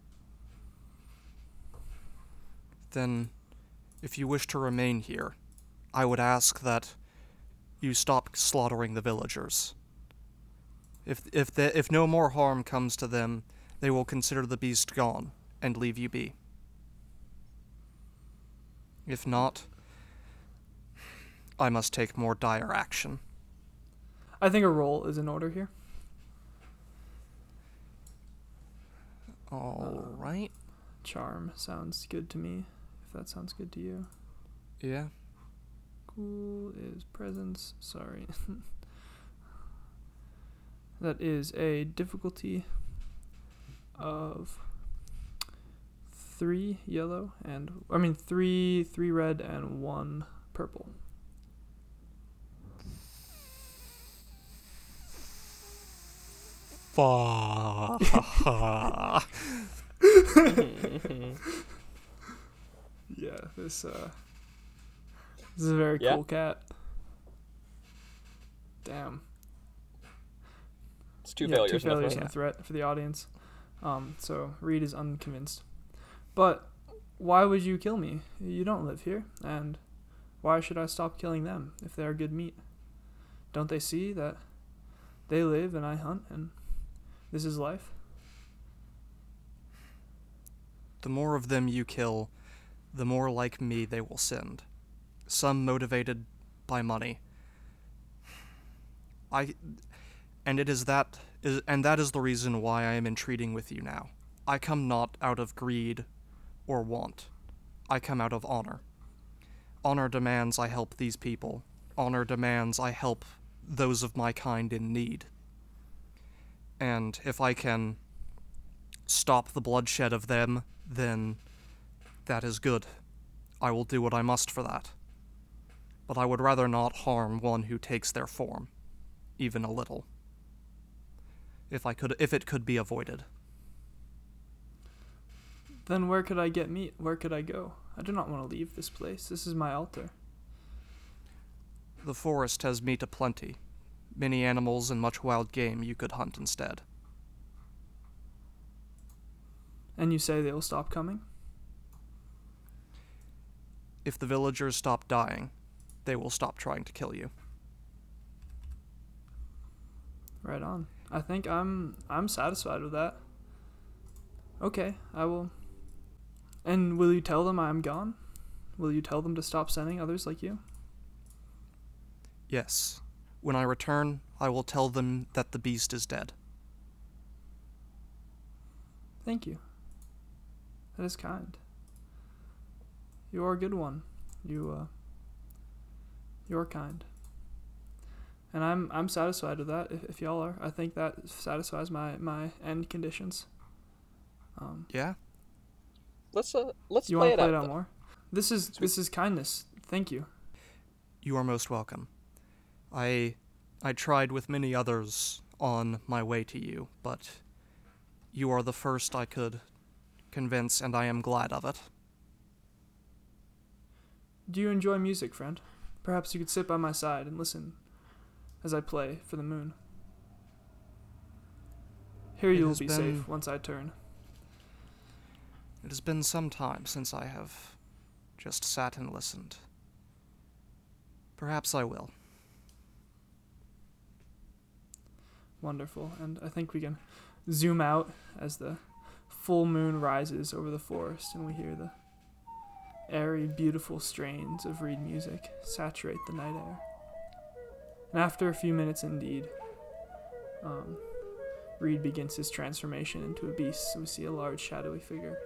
Then, if you wish to remain here, I would ask that you stop slaughtering the villagers. If if the, if no more harm comes to them, they will consider the beast gone and leave you be. If not, I must take more dire action. I think a roll is in order here. All right. Charm sounds good to me, if that sounds good to you. Yeah. Cool is presence. Sorry. that is a difficulty of three yellow and I mean three three red and one purple. Yeah, this uh this is a very Yeah? cool cat. Damn. It's two Yeah, failures. two and a failures threat. and a threat for the audience. Um, so Reed is unconvinced. But why would you kill me? You don't live here, and why should I stop killing them if they are good meat? Don't they see that they live and I hunt, and this is life? The more of them you kill, the more like me they will send. Some motivated by money. I and it is that is, and that is the reason why I am entreating with you now. I come not out of greed or want. I come out of honor. Honor demands I help these people. Honor demands I help those of my kind in need. And if I can stop the bloodshed of them, then that is good. I will do what I must for that. But I would rather not harm one who takes their form, even a little. If I could if it could be avoided. Then where could I get meat? Where could I go? I do not want to leave this place. This is my altar. The forest has meat aplenty. Many animals and much wild game you could hunt instead. And you say they will stop coming? If the villagers stop dying, they will stop trying to kill you. Right on. I think I'm I'm satisfied with that. Okay, I will. And will you tell them I'm gone? Will you tell them to stop sending others like you? Yes. When I return, I will tell them that the beast is dead. Thank you. That is kind. You are a good one. You uh you're kind. And I'm I'm satisfied with that if, if y'all are. I think that satisfies my my end conditions. Um Yeah? Let's uh let's you play want to it play out. it out then. more? This is Sweet. this is kindness. Thank you. You are most welcome. I I tried with many others on my way to you, but you are the first I could convince and I am glad of it. Do you enjoy music, friend? Perhaps you could sit by my side and listen as I play for the moon. Here It you will be been- safe once I turn. It has been some time since I have just sat and listened. Perhaps I will. Wonderful. And I think we can zoom out as the full moon rises over the forest and we hear the airy, beautiful strains of reed music saturate the night air. And after a few minutes, indeed, um, Reed begins his transformation into a beast. So we see a large, shadowy figure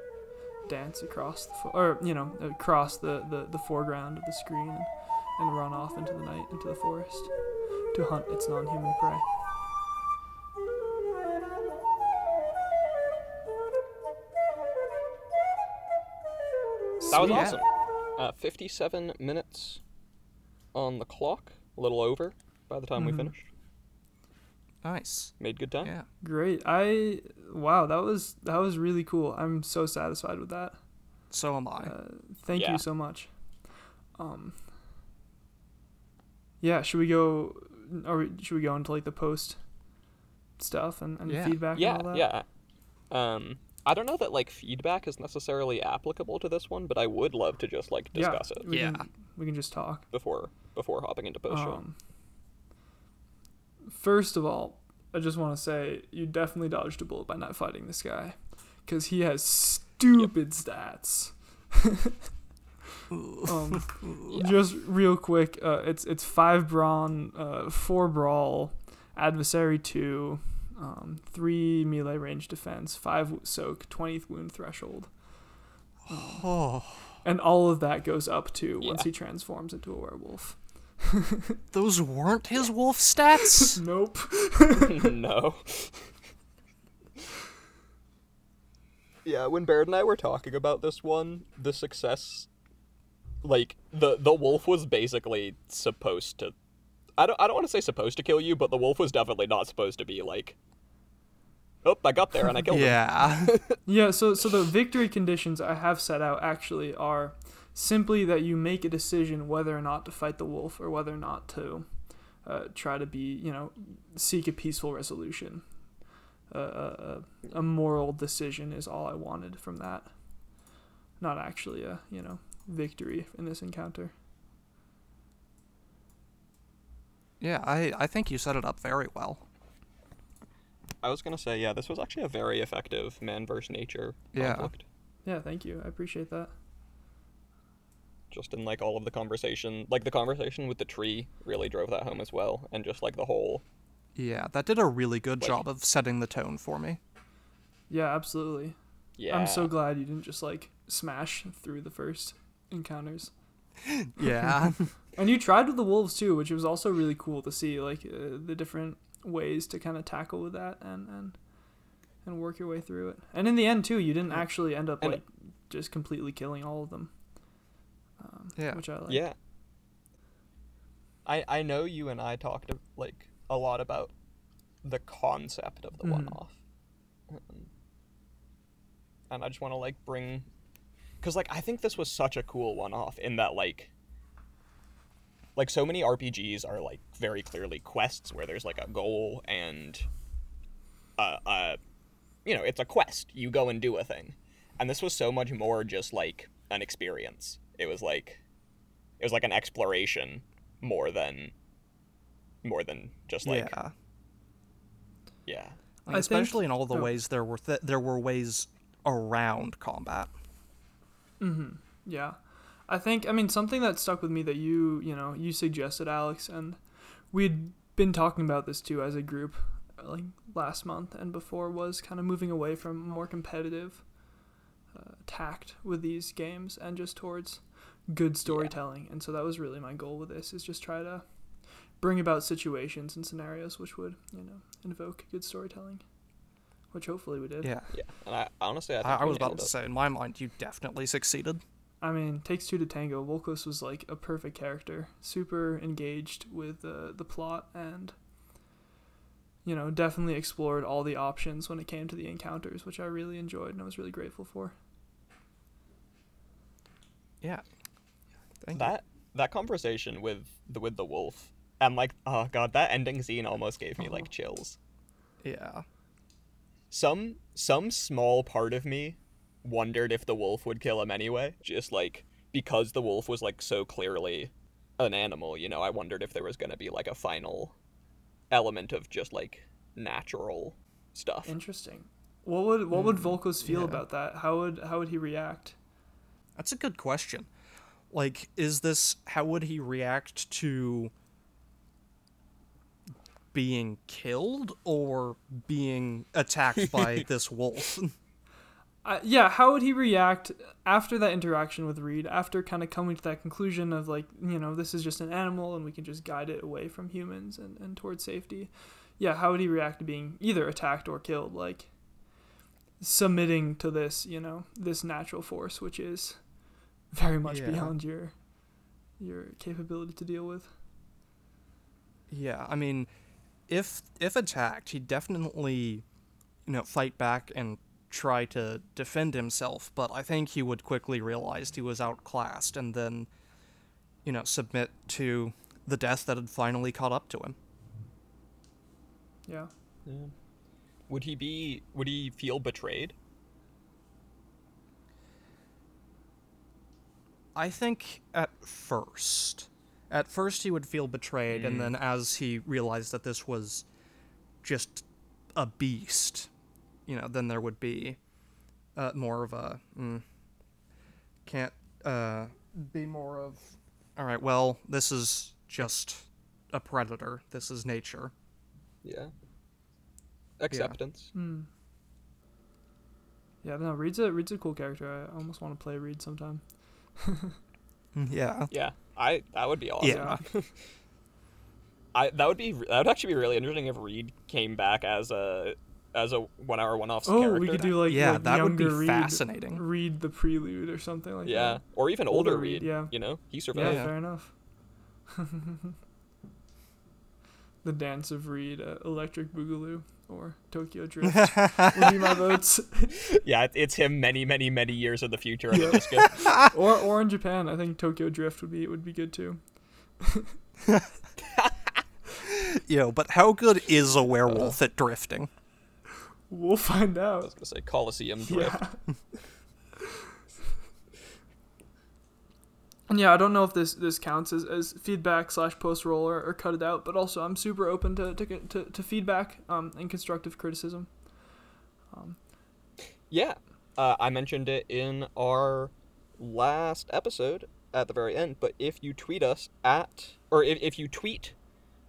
dance across the, fo- or you know, across the, the, the foreground of the screen and, and run off into the night, into the forest, to hunt its non-human prey. That was awesome. Uh, 57 minutes on the clock, a little over by the time Mhm. we finished. Nice. Made good time. Yeah. Great. I wow, that was that was really cool. I'm so satisfied with that. So am I. Uh, thank Yeah. you so much. Um. Yeah, should we go? Or should we go into like the post stuff and, and Yeah. feedback Yeah, and all that? yeah. Um, I don't know that like feedback is necessarily applicable to this one, but I would love to just like Yeah, discuss it We Yeah. Can, we can just talk. before before hopping into post show. First of all, I just want to say you definitely dodged a bullet by not fighting this guy, because he has stupid stats. um, Yeah. Just real quick, uh, it's it's five brawn, uh, four brawl, adversary two, um, three melee range defense, five soak, twentieth wound threshold, Oh, and all of that goes up to once Yeah. he transforms into a werewolf. those weren't his wolf stats? Nope. no. Yeah, when Baird and I were talking about this one, the success like the the wolf was basically supposed to I don't I don't want to say supposed to kill you, but the wolf was definitely not supposed to be like Oh, I got there and I killed him. yeah. Yeah, so so the victory conditions I have set out actually are simply that you make a decision whether or not to fight the wolf or whether or not to uh, try to be, you know, seek a peaceful resolution. Uh, a, a, a moral decision is all I wanted from that. Not actually a, you know, victory in this encounter. Yeah, I, I think you set it up very well. I was gonna say, yeah, this was actually a very effective man versus nature Yeah. conflict. Yeah, thank you. I appreciate that. Just in like all of the conversation, like the conversation with the tree really drove that home as well, and just like the whole Yeah, that did a really good Like- job of setting the tone for me. Yeah, absolutely. Yeah. I'm so glad you didn't just like smash through the first encounters. Yeah. And you tried with the wolves too, which was also really cool to see, like uh, the different ways to kind of tackle with that and and and work your way through it. And in the end too, you didn't actually end up And- like just completely killing all of them. Um, Yeah. which I like. Yeah. I I know you and I talked like a lot about the concept of the Mhm. one-off, Um, and I just want to like bring, because like I think this was such a cool one-off in that like. Like so many RPGs are like very clearly quests where there's like a goal and, uh, uh, you know, it's a quest. You go and do a thing, and this was so much more just like an experience. It was like it was like an exploration more than more than just like yeah, yeah. I think- especially in all the oh. ways there were th- there were ways around combat. Mm-hmm. Yeah. I think I mean something that stuck with me that you you know you suggested Alex and we'd been talking about this too as a group like last month and before was kind of moving away from more competitive uh, tact with these games and just towards good storytelling and so that was really my goal with this is just try to bring about situations and scenarios which would you know invoke good storytelling which hopefully we did Yeah. yeah. And I honestly I, think I, I was about to it. say, in my mind, you definitely succeeded. I mean, takes two to tango. Volkos was like a perfect character, super engaged with uh, the plot, and you know, definitely explored all the options when it came to the encounters, which I really enjoyed and I was really grateful for. Yeah. Thank you. that that conversation with the with the wolf and like oh god that ending scene almost gave me like oh. chills. Yeah. Some some small part of me wondered if the wolf would kill him anyway, just like because the wolf was like so clearly an animal, you know, I wondered if there was going to be like a final element of just like natural stuff. Interesting. What would what would Mm, Volkos feel yeah. about that? How would how would he react? That's a good question. Like, is this how would he react to being killed or being attacked by this wolf? Uh, yeah, how would he react after that interaction with Reed? After kind of coming to that conclusion of like, you know, this is just an animal and we can just guide it away from humans and, and towards safety. Yeah, how would he react to being either attacked or killed? Like submitting to this, you know, this natural force, which is very much Yeah. beyond your your capability to deal with. yeah, I mean, if if attacked, he'd definitely, you know, fight back and try to defend himself. But I think he would quickly realize he was outclassed and then, you know, submit to the death that had finally caught up to him. Yeah. Yeah. Would he be would he feel betrayed? I think at first. At first, he would feel betrayed, and mm. then as he realized that this was just a beast, you know, then there would be uh, more of a. Mm, can't uh, be more of. Alright, well, this is just a predator. This is nature. Yeah. Acceptance. Hmm. Yeah, no, Reed's a Reed's a cool character. I almost want to play Reed sometime. Yeah. Yeah. I that would be awesome. Yeah. I that would be that would actually be really interesting if Reed came back as a as a one hour one off Oh, character. we could do like Yeah, like that would be younger Reed, fascinating. Reed the prelude or something like yeah, that. Yeah, or even older, Older Reed. Reed, yeah. You know, he survived. Yeah. fair enough. the Dance of Reed, uh, Electric Boogaloo, or Tokyo Drift would be my votes. Yeah, it's him many, many, many years in the future on a or or in Japan, I think Tokyo Drift would be would be good too. Yo, but how good is a werewolf at drifting? We'll find out. I was gonna say Coliseum Drift. Yeah. and yeah, I don't know if this this counts as, as feedback slash post roll or, or cut it out, but also I'm super open to to, to, to feedback um, and constructive criticism. Um, Yeah, uh, I mentioned it in our last episode at the very end. But if you tweet us at, or if, if you tweet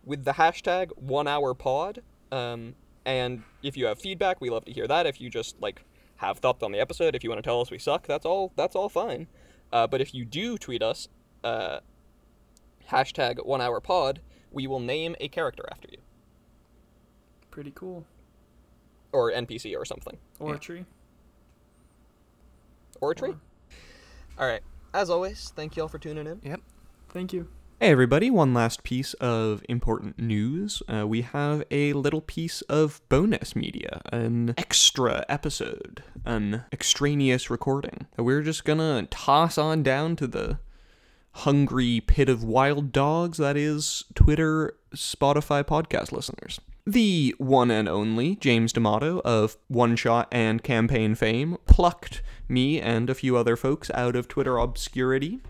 with the hashtag one hour pod, um, and if you have feedback, we love to hear that. If you just like have thoughts on the episode, if you want to tell us we suck, that's all. That's all fine. Uh, but if you do tweet us, uh, hashtag one hour pod, we will name a character after you Pretty cool. or NPC or something Or Yeah. a tree. or a tree. All right. As always, thank you all for tuning in. Yep. Thank you. Hey, everybody, one last piece of important news. Uh, we have a little piece of bonus media, an extra episode, an extraneous recording we're just gonna toss on down to the hungry pit of wild dogs that is Twitter, Spotify podcast listeners. The one and only James D'Amato of One Shot and Campaign fame plucked me and a few other folks out of Twitter obscurity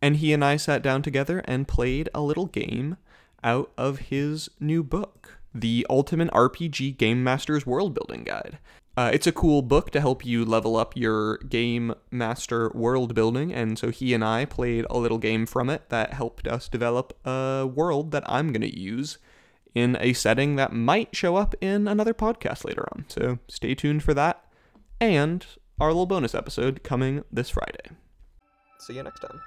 and he and I sat down together and played a little game out of his new book, The Ultimate RPG Game Master's World Building Guide. Uh, it's a cool book to help you level up your game master world building, and so he and I played a little game from it that helped us develop a world that I'm going to use in a setting that might show up in another podcast later on. So stay tuned for that, and our little bonus episode coming this Friday. See you next time.